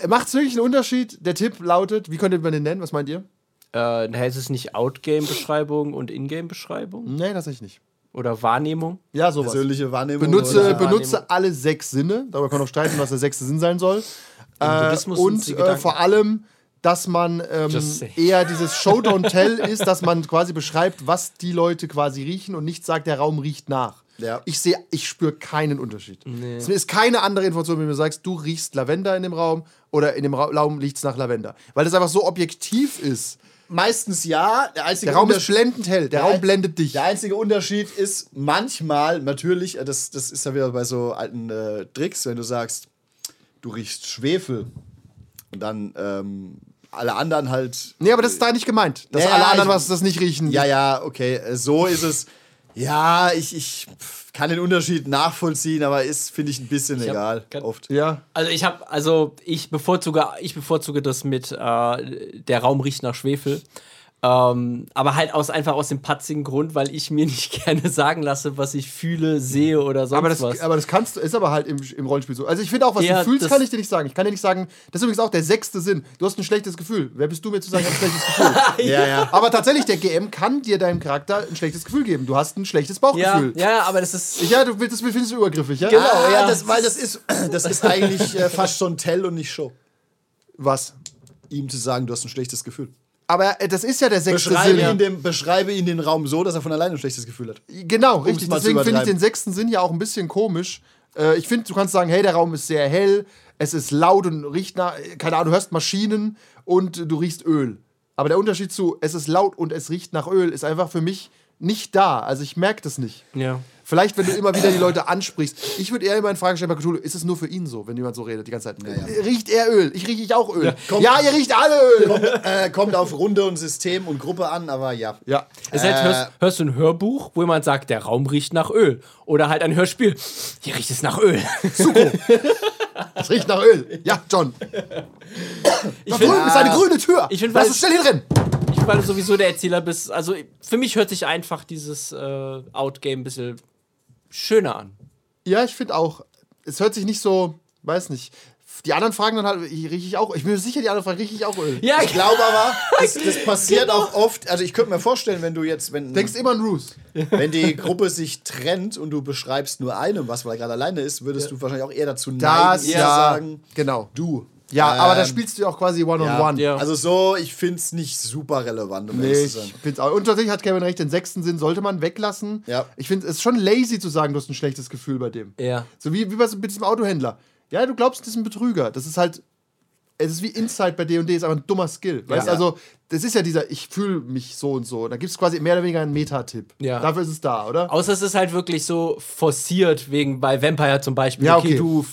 Macht es wirklich einen Unterschied? Der Tipp lautet, wie könnte man den nennen? Was meint ihr? Äh, heißt es nicht Outgame-Beschreibung und Ingame-Beschreibung? Nee, tatsächlich nicht. Oder Wahrnehmung? Ja, sowas. persönliche Wahrnehmung. Benutze, benutze alle sechs Sinne. Darüber kann man auch streiten, was der sechste Sinn sein soll. Äh, und äh, vor allem, dass man ähm, eher dieses Show Don't Tell ist, dass man quasi beschreibt, was die Leute quasi riechen und nicht sagt, der Raum riecht nach. Ja. Ich sehe, ich spüre keinen Unterschied. Es ist keine andere Information, wenn du mir sagst, du riechst Lavender in dem Raum oder in dem Ra Raum riecht es nach Lavender. Weil das einfach so objektiv ist. Meistens ja. Der einzige Der Raum ist blendend hell. Der Ja, Raum blendet dich. Der einzige Unterschied ist manchmal, natürlich, äh, das, das ist ja wieder bei so alten äh, Tricks, wenn du sagst, du riechst Schwefel und dann ähm, alle anderen halt. Nee, aber das ist da nicht gemeint. Dass Ja, alle anderen was das nicht riechen. Ja, ja, okay, äh, so ist es. Ja, ich, ich kann den Unterschied nachvollziehen, aber ist, finde ich, ein bisschen hab- egal. kann- Oft. Ja. Also ich habe, also ich bevorzuge, ich bevorzuge das mit äh, der Raum riecht nach Schwefel. Ähm, aber halt aus, einfach aus dem patzigen Grund, weil ich mir nicht gerne sagen lasse, was ich fühle, sehe oder sonst Aber das, was. aber das kannst du, ist aber halt im, im Rollenspiel so. Also ich finde auch, was Ja, du fühlst, kann ich dir nicht sagen. Ich kann dir nicht sagen, das ist übrigens auch der sechste Sinn. Du hast ein schlechtes Gefühl. Wer bist du mir zu sagen, ich habe ein schlechtes Gefühl? Ja, ja. aber tatsächlich, der GM kann dir deinem Charakter ein schlechtes Gefühl geben. Du hast ein schlechtes ja, Bauchgefühl. ja, aber das ist. Ja, du willst, das findest du übergriffig, ja? Genau, Ah, ja. das, weil das ist, das ist eigentlich äh, fast schon Tell und nicht Show. Was? Ihm zu sagen, du hast ein schlechtes Gefühl. Aber äh, das ist ja der sechste Beschreibe Sinn. ihn, dem, beschreibe ihn den Raum so, dass er von alleine ein schlechtes Gefühl hat. Genau, richtig. mal zu Deswegen finde ich den sechsten Sinn ja auch ein bisschen komisch. Äh, ich finde, du kannst sagen, hey, der Raum ist sehr hell, es ist laut und riecht nach, keine Ahnung, du hörst Maschinen und du riechst Öl. Aber der Unterschied zu, es ist laut und es riecht nach Öl, ist einfach für mich nicht da. Also ich merke das nicht. Ja. Vielleicht, wenn du immer wieder die Leute ansprichst. Ich würde eher immer in Frage stellen bei Cthulhu, ist es nur für ihn so, wenn jemand so redet die ganze Zeit? Riecht er Öl? Ich rieche ich auch Öl. Ja, ihr riecht alle Öl. Äh, kommt auf Runde und System und Gruppe an, aber ja. Ja. Es heißt, Äh. hörst, hörst du ein Hörbuch, wo jemand sagt, der Raum riecht nach Öl. Oder halt ein Hörspiel, hier riecht es nach Öl. Es riecht nach Öl. Ja, John. Ich Da finde, drüben ist eine grüne Tür. Ich find, Lass uns schnell hier drin. ich, weil du sowieso der Erzähler bist, also für mich hört sich einfach dieses äh, Outgame ein bisschen schöner an. Ja, ich finde auch. Es hört sich nicht so, weiß nicht. Die anderen fragen dann halt, rieche ich auch. Ich bin mir sicher, die anderen fragen, rieche ich auch Öl. Ja, Ich glaube aber, das, das passiert auch oft. Also ich könnte mir vorstellen, wenn du jetzt, wenn, Denkst immer an Bruce. wenn die Gruppe sich trennt und du beschreibst nur einem, was weil er gerade alleine ist, würdest du wahrscheinlich auch eher dazu neigen, Das, zu ja. sagen, Genau. du. Ja, aber da Ähm, spielst du ja auch quasi One-on-One. ja. One. Ja. Also so, ich finde es nicht super relevant, um Nee, ehrlich ich zu sein. find's auch. Und tatsächlich hat Kevin recht, den sechsten Sinn sollte man weglassen. Ja. Ich finde es ist schon lazy zu sagen, du hast ein schlechtes Gefühl bei dem. Ja. So wie, wie bei so- mit diesem Autohändler. Ja, du glaubst, das ist ein Betrüger. Das ist halt. Es ist wie Inside bei D&D, ist aber ein dummer Skill. Weißt Ja. also, das ist ja dieser, ich fühle mich so und so. Da gibt es quasi mehr oder weniger einen Metatipp. Ja. Dafür ist es da, oder? Außer es ist halt wirklich so forciert, wegen bei Vampire zum Beispiel. Ja, okay, okay. du,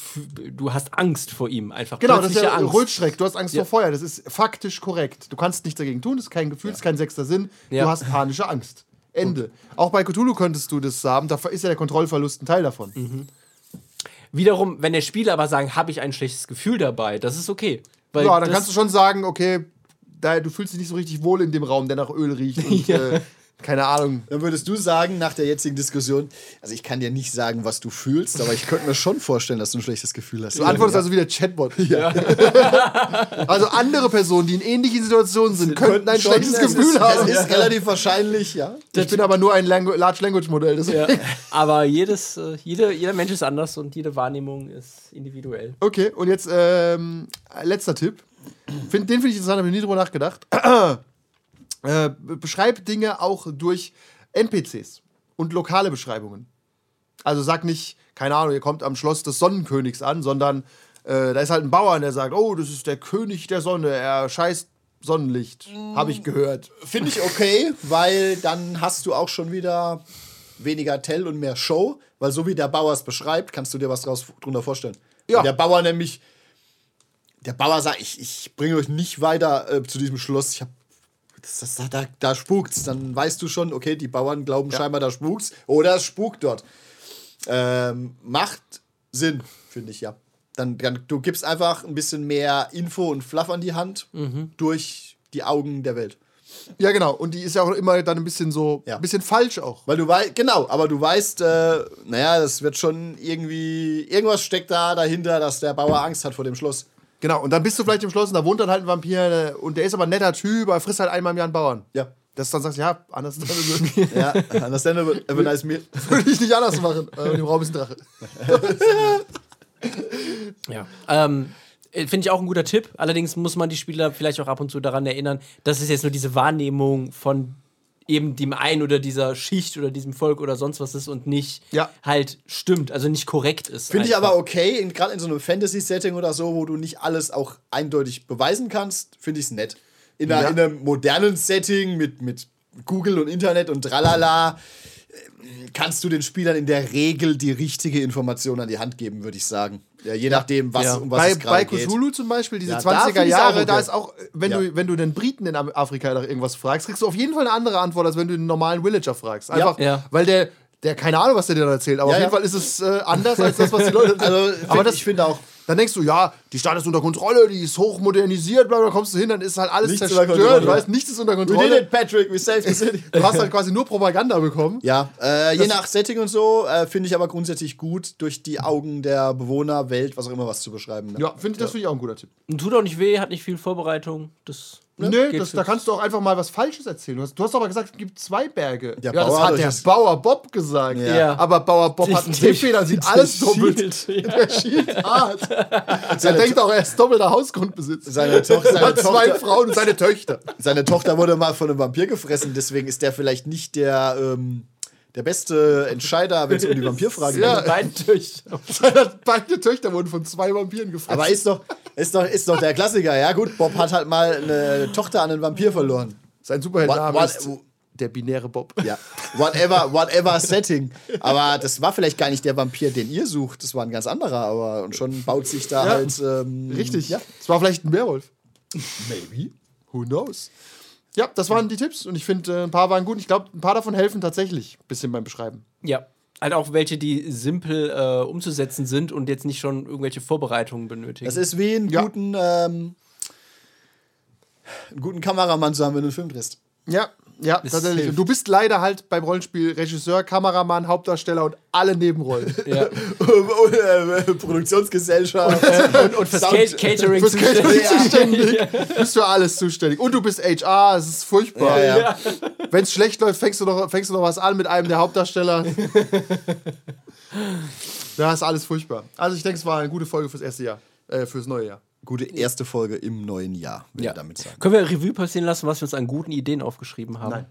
du hast Angst vor ihm einfach. Genau, das ist ja Angst. Rötschreck. Du hast Angst Ja. vor Feuer. Das ist faktisch korrekt. Du kannst nichts dagegen tun. Das ist kein Gefühl, das ist kein sechster Sinn. Du hast panische Angst. Ende. Auch bei Cthulhu könntest du das haben. Da ist ja der Kontrollverlust ein Teil davon. Mhm. Wiederum, wenn der Spieler aber sagen, habe ich ein schlechtes Gefühl dabei, das ist okay. Weil Ja, dann kannst du schon sagen, okay, da, du fühlst dich nicht so richtig wohl in dem Raum, der nach Öl riecht. Und, äh, keine Ahnung. Dann würdest du sagen, nach der jetzigen Diskussion, also ich kann dir nicht sagen, was du fühlst, aber ich könnte mir schon vorstellen, dass du ein schlechtes Gefühl hast. Du antwortest also wie der Chatbot. also andere Personen, die in ähnlichen Situationen sind, könnten ein schon- schlechtes es Gefühl ist, haben. Es ist relativ wahrscheinlich, ja. Ich bin aber nur ein Langu Large Language Modell. Ja. Aber jedes, äh, jede, jeder Mensch ist anders und jede Wahrnehmung ist individuell. Okay, und jetzt ähm, letzter Tipp. Find, den finde ich interessant, habe ich nie drüber nachgedacht. Äh, beschreib Dinge auch durch NPCs und lokale Beschreibungen. Also sag nicht, keine Ahnung, ihr kommt am Schloss des Sonnenkönigs an, sondern äh, da ist halt ein Bauer, der sagt, oh, das ist der König der Sonne, er scheißt Sonnenlicht, habe ich gehört. Finde ich okay, weil dann hast du auch schon wieder weniger Tell und mehr Show, weil so wie der Bauer es beschreibt, kannst du dir was draus, drunter vorstellen. Ja. Wenn Der Bauer nämlich, der Bauer sagt, ich, ich bringe euch nicht weiter äh, zu diesem Schloss, ich habe das, das, da, da spukt's, dann weißt du schon, okay, die Bauern glauben scheinbar, da spukt's oder es spukt dort. Ähm, macht Sinn, finde ich ja. Dann, dann du gibst einfach ein bisschen mehr Info und Fluff an die Hand durch die Augen der Welt. Ja, genau. Und die ist ja auch immer dann ein bisschen so, Ja. ein bisschen falsch auch. Weil du weißt, genau, aber du weißt, äh, naja, das wird schon irgendwie, irgendwas steckt da dahinter, dass der Bauer Angst hat vor dem Schloss. Genau, und dann bist du vielleicht im Schloss und da wohnt dann halt ein Vampir äh, und der ist aber ein netter Typ, aber frisst halt einmal im Jahr einen Bauern. Ja. Das dann sagst du, ja, anders Ja, understandable, a nice meal. würde ich nicht anders machen. Äh, Im Raum ist ein Drache. Ja. Ähm, äh, Finde ich auch ein guter Tipp. Allerdings muss man die Spieler vielleicht auch ab und zu daran erinnern, dass es jetzt nur diese Wahrnehmung von eben dem einen oder dieser Schicht oder diesem Volk oder sonst was ist und nicht Ja. halt stimmt, also nicht korrekt ist. Finde ich aber okay, gerade in so einem Fantasy-Setting oder so, wo du nicht alles auch eindeutig beweisen kannst, finde ich es nett. In, einer, Ja. in einem modernen Setting mit, mit Google und Internet und tralala äh, kannst du den Spielern in der Regel die richtige Information an die Hand geben, würde ich sagen. Ja, je nachdem, was, Ja. um was bei es bei gerade geht. Cthulhu zum Beispiel, diese Ja, da 20er find ich's Jahre, okay. da ist auch, wenn, Ja. du, wenn du den Briten in Afrika nach irgendwas fragst, kriegst du auf jeden Fall eine andere Antwort, als wenn du den normalen Villager fragst. Einfach, Ja. weil der, der keine Ahnung, was der dir dann erzählt, aber Ja, auf jeden ja. Fall ist es äh, anders als das, was die Leute Also, aber find, das, ich finde auch, dann denkst du, ja, die Stadt ist unter Kontrolle, die ist hoch modernisiert, bla, bla, kommst du hin, dann ist halt alles Nichts zerstört, Kontrolle. du weißt, nichts ist unter We did Kontrolle. it, Patrick, we saved the city. Du hast halt quasi nur Propaganda bekommen. Ja, äh, je nach Setting und so äh, finde ich aber grundsätzlich gut, durch die Augen der Bewohner, Welt, was auch immer was zu beschreiben. Ne? Ja, finde das finde ich auch ein guter Tipp. Und tut auch nicht weh, hat nicht viel Vorbereitung. Das Nee, geht das, da kannst du auch einfach mal was Falsches erzählen. Du hast, du hast aber gesagt, es gibt zwei Berge. Der ja, das Bauer hat durch der das- Bauer Bob gesagt. Ja. Ja. Aber Bauer Bob hat einen Der- Tippfehler, sieht alles doppelt. schielt, ja. Der schielt hart. Er denkt auch, er ist doppelter Hausgrundbesitzer. Seine, Toch Er seine, hat zwei Tochter, Frauen und seine Töchter. seine Tochter wurde mal von einem Vampir gefressen, deswegen ist der vielleicht nicht der, ähm, der beste Entscheider, wenn es um die Vampirfrage geht. Ja. Durch. Seine beide Töchter wurden von zwei Vampiren gefressen. Aber ist doch, ist, doch, ist doch der Klassiker. Ja, gut, Bob hat halt mal eine Tochter an einen Vampir verloren. sein Superheldenname What- ist der binäre Bob. Ja, whatever, whatever Setting. Aber das war vielleicht gar nicht der Vampir, den ihr sucht. Das war ein ganz anderer. Aber und schon baut sich da Ja. halt. Ähm, Richtig. Ja. Es war vielleicht ein Werwolf. Maybe. Who knows? Ja, das waren die Tipps und ich finde, äh, ein paar waren gut. Ich glaube, ein paar davon helfen tatsächlich ein bisschen beim Beschreiben. Ja. Halt auch welche, die simpel äh, umzusetzen sind und jetzt nicht schon irgendwelche Vorbereitungen benötigen. Das ist wie einen Ja. guten, ähm, einen guten Kameramann zu haben, wenn du einen Film drehst. Ja, ja, tatsächlich. hilft. Und du bist leider halt beim Rollenspiel Regisseur, Kameramann, Hauptdarsteller und alle Nebenrollen. ja. Und, äh, Produktionsgesellschaft. Und, und fürs Sound- Ca- Catering Fürs Catering zuständig. Du bist für alles zuständig. Und du bist HR, es ist furchtbar. Ja, ja. Wenn es schlecht läuft, fängst du, noch, fängst du noch was an mit einem der Hauptdarsteller. Da ist alles furchtbar. Also ich denke, es war eine gute Folge fürs erste Jahr, äh, fürs neue Jahr. Gute erste Folge im neuen Jahr, will Ja. ich damit sagen. Können wir Revue passieren lassen, was wir uns an guten Ideen aufgeschrieben haben? Nein.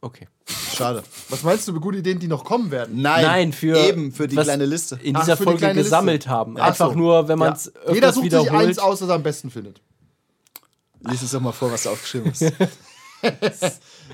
Okay. Schade. Was meinst du mit guten Ideen, die noch kommen werden? Nein, Nein, für eben für die kleine Liste. In Ach, dieser für die Folge kleine Liste. gesammelt haben. Ach Einfach so. nur, wenn man es Ja. Jeder sucht sich wiederholt. eins aus, das er am besten findet. Lies uns doch mal vor, was du aufgeschrieben hast.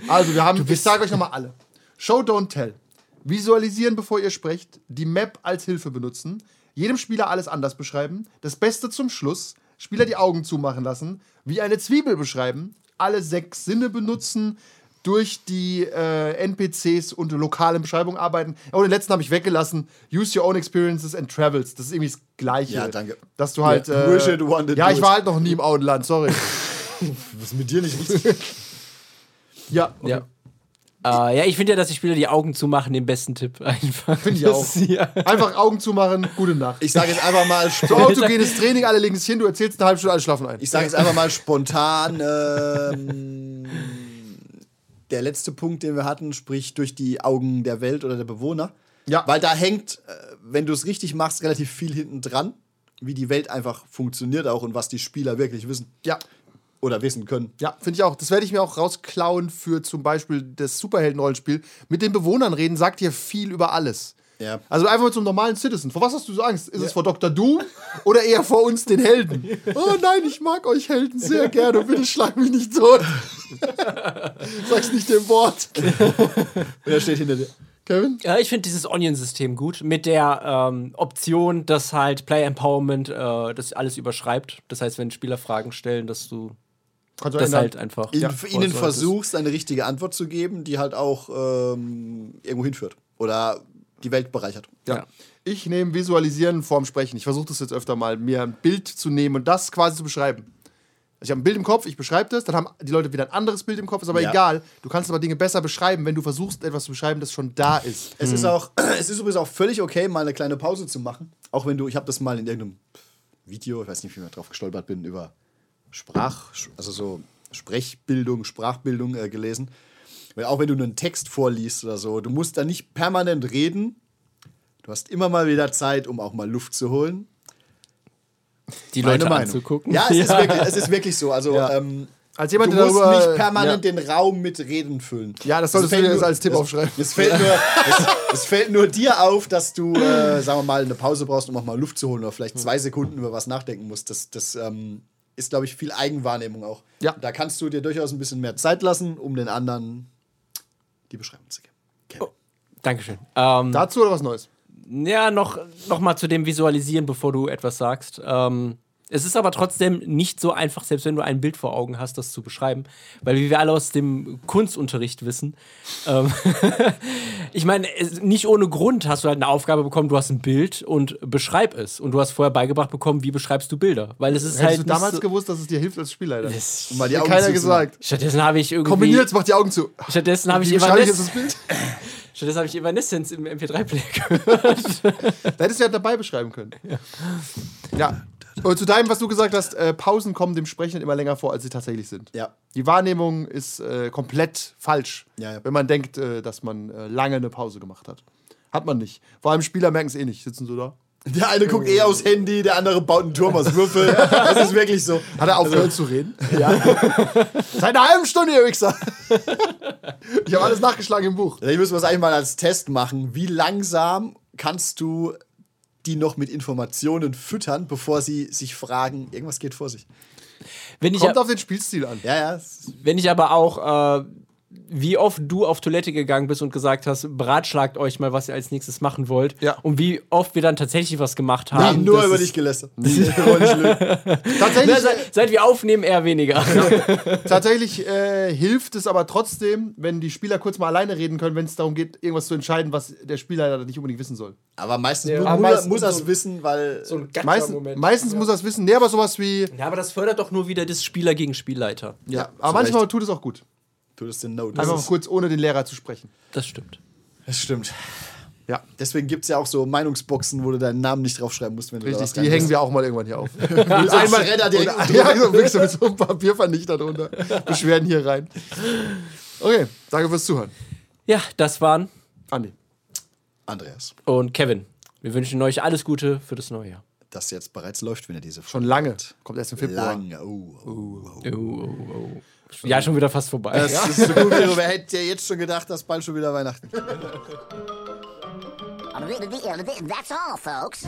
Also, wir haben, ich sage euch nochmal alle. Show, don't tell. Visualisieren, bevor ihr sprecht. Die Map als Hilfe benutzen. Jedem Spieler alles anders beschreiben. Das Beste zum Schluss. Spieler die Augen zumachen lassen. Wie eine Zwiebel beschreiben. Alle sechs Sinne benutzen. Durch die äh, NPCs und lokale Beschreibungen arbeiten. Oh, den letzten habe ich weggelassen. Use your own experiences and travels. Das ist irgendwie das Gleiche. Ja, danke. Dass du halt. Ja, äh, wish it, want it, ja, ich war halt noch nie im Auenland, sorry. Was ist mit dir nicht richtig? ja, okay. Ja. Äh, ja, ich finde ja, dass die Spieler die Augen zumachen, den besten Tipp einfach. Finde ich auch. Ja. Einfach Augen zumachen, gute Nacht. Ich sage jetzt einfach mal, So autogenes Training, alle legen sich hin, du erzählst eine halbe Stunde, alle schlafen ein. ich sage jetzt einfach mal spontan, ähm, der letzte Punkt, den wir hatten, sprich durch die Augen der Welt oder der Bewohner. Ja. Weil da hängt, äh, wenn du es richtig machst, relativ viel hinten dran, wie die Welt einfach funktioniert auch und was die Spieler wirklich wissen Ja, oder wissen können. ja, finde ich auch. Das werde ich mir auch rausklauen für zum Beispiel das Superhelden-Rollenspiel. Mit den Bewohnern reden sagt dir viel über alles. Ja. Also einfach mit so einem normalen Citizen. Vor was hast du so Angst? Ist es vor Dr. Doom oder eher vor uns, den Helden? Oh nein, ich mag euch Helden sehr gerne. Bitte schlag mich nicht tot. Sag's nicht dem Wort. Wer steht hinter dir? Kevin? Ja, ich finde dieses Onion-System gut. Mit der ähm, Option, dass halt Player Empowerment äh, das alles überschreibt. Das heißt, wenn Spieler Fragen stellen, dass du Kannst du das ändern. halt einfach. Ihnen, ja, ihnen versuchst, eine richtige Antwort zu geben, die halt auch ähm, irgendwo hinführt. Oder die Welt bereichert. Ja. Ja. Ich nehme Visualisieren vorm Sprechen. Ich versuche das jetzt öfter mal, mir ein Bild zu nehmen und das quasi zu beschreiben. Ich habe ein Bild im Kopf, ich beschreibe das, dann haben die Leute wieder ein anderes Bild im Kopf, ist aber Ja. egal. Du kannst aber Dinge besser beschreiben, wenn du versuchst, etwas zu beschreiben, das schon da ist. Es ist auch, es ist übrigens auch völlig okay, mal eine kleine Pause zu machen. Auch wenn du, ich habe das mal in irgendeinem Video, ich weiß nicht, wie ich drauf gestolpert bin, über Sprach, also so Sprechbildung, Sprachbildung äh, gelesen. Weil auch wenn du einen Text vorliest oder so, du musst da nicht permanent reden. Du hast immer mal wieder Zeit, um auch mal Luft zu holen. die Meine Leute Meinung. anzugucken. Ja, es, Ist, wirklich, es ist wirklich so. Also, Ja. ähm, Als jemand, du der musst darüber- nicht permanent ja. den Raum mit Reden füllen. Ja, das solltest du dir nur- als Tipp es- aufschreiben. Es fällt, nur, es, es fällt nur dir auf, dass du, äh, sagen wir mal, eine Pause brauchst, um auch mal Luft zu holen oder vielleicht zwei Sekunden über was nachdenken musst. Das, das ähm, ist, glaube ich, viel Eigenwahrnehmung auch. Ja. Da kannst du dir durchaus ein bisschen mehr Zeit lassen, um den anderen die Beschreibung zu geben. Kevin. Dankeschön. Ähm, Dazu oder was Neues? Ja, noch, noch mal zu dem Visualisieren, bevor du etwas sagst. Ähm, Es ist aber trotzdem nicht so einfach, selbst wenn du ein Bild vor Augen hast, das zu beschreiben. Weil, wie wir alle aus dem Kunstunterricht wissen, ähm, ich meine, nicht ohne Grund hast du halt eine Aufgabe bekommen, du hast ein Bild und beschreib es. Und du hast vorher beigebracht bekommen, wie beschreibst du Bilder. Weil es ist Hättest halt. du nicht damals so, gewusst, dass es dir hilft als Spielleiter? Um mal die Augen keiner zuzumachen. gesagt. stattdessen habe ich irgendwie. Kombiniert, mach die Augen zu. Stattdessen habe ich, wahrscheinlich ist Evanes das Bild? stattdessen habe ich Evanescence im MP3-Player gehört. Da hättest du ja dabei beschreiben können. Ja. Und zu deinem, was du gesagt hast, äh, Pausen kommen dem Sprechenden immer länger vor, als sie tatsächlich sind. Ja. Die Wahrnehmung ist äh, komplett falsch, Ja, ja. wenn man denkt, äh, dass man äh, lange eine Pause gemacht hat. Hat man nicht. Vor allem Spieler merken es eh nicht. Sitzen so da. Der eine guckt eh aufs Handy, der andere baut einen Turm aus Würfel. Das ist wirklich so. Hat er aufgehört zu reden? Ja. Seit einer halben Stunde, ihr Wichser. ich habe alles nachgeschlagen im Buch. Vielleicht müssen wir es eigentlich mal als Test machen. Wie langsam kannst du die noch mit Informationen füttern, bevor sie sich fragen, irgendwas geht vor sich? Wenn ich, Kommt ja, auf den Spielstil an. Ja, ja. wenn ich aber auch, äh, wie oft du auf Toilette gegangen bist und gesagt hast, beratschlagt euch mal, was ihr als nächstes machen wollt. Ja. Und wie oft wir dann tatsächlich was gemacht Wir haben haben. nur über dich gelästert. Tatsächlich, Ne, seit, seit wir aufnehmen, eher weniger. tatsächlich äh, hilft es aber trotzdem, wenn die Spieler kurz mal alleine reden können, wenn es darum geht, irgendwas zu entscheiden, was der Spieler nicht unbedingt wissen soll. Aber meistens Ja, aber muss, meistens muss er so- es wissen, weil. So ein Meistens, meistens muss er es wissen. Nee, aber sowas wie. Ja, aber das fördert doch nur wieder das Spieler gegen Spielleiter. Ja, aber manchmal Recht. tut es auch gut. Du das den Note. Einfach mal kurz ohne den Lehrer zu sprechen. Das stimmt. das stimmt. Ja, Deswegen gibt es ja auch so Meinungsboxen, wo du deinen Namen nicht draufschreiben musst, wenn du da richtig. was Die hängen wir auch mal irgendwann hier auf. Einmal Redder direkt. Ja, so mit so einem Papiervernichter drunter. Beschwerden hier rein. Okay, danke fürs Zuhören. Ja, das waren Andi. Andreas, und Kevin. Wir wünschen euch alles Gute für das neue Jahr. das jetzt bereits läuft, wenn ihr diese Schon lange. Kommt erst im Februar. Lange. Oh, oh, oh. Oh, oh, oh. Ja, schon wieder fast vorbei. Das ist so gut, wie wer hätte ja jetzt schon gedacht, dass bald schon wieder Weihnachten. That's all, folks.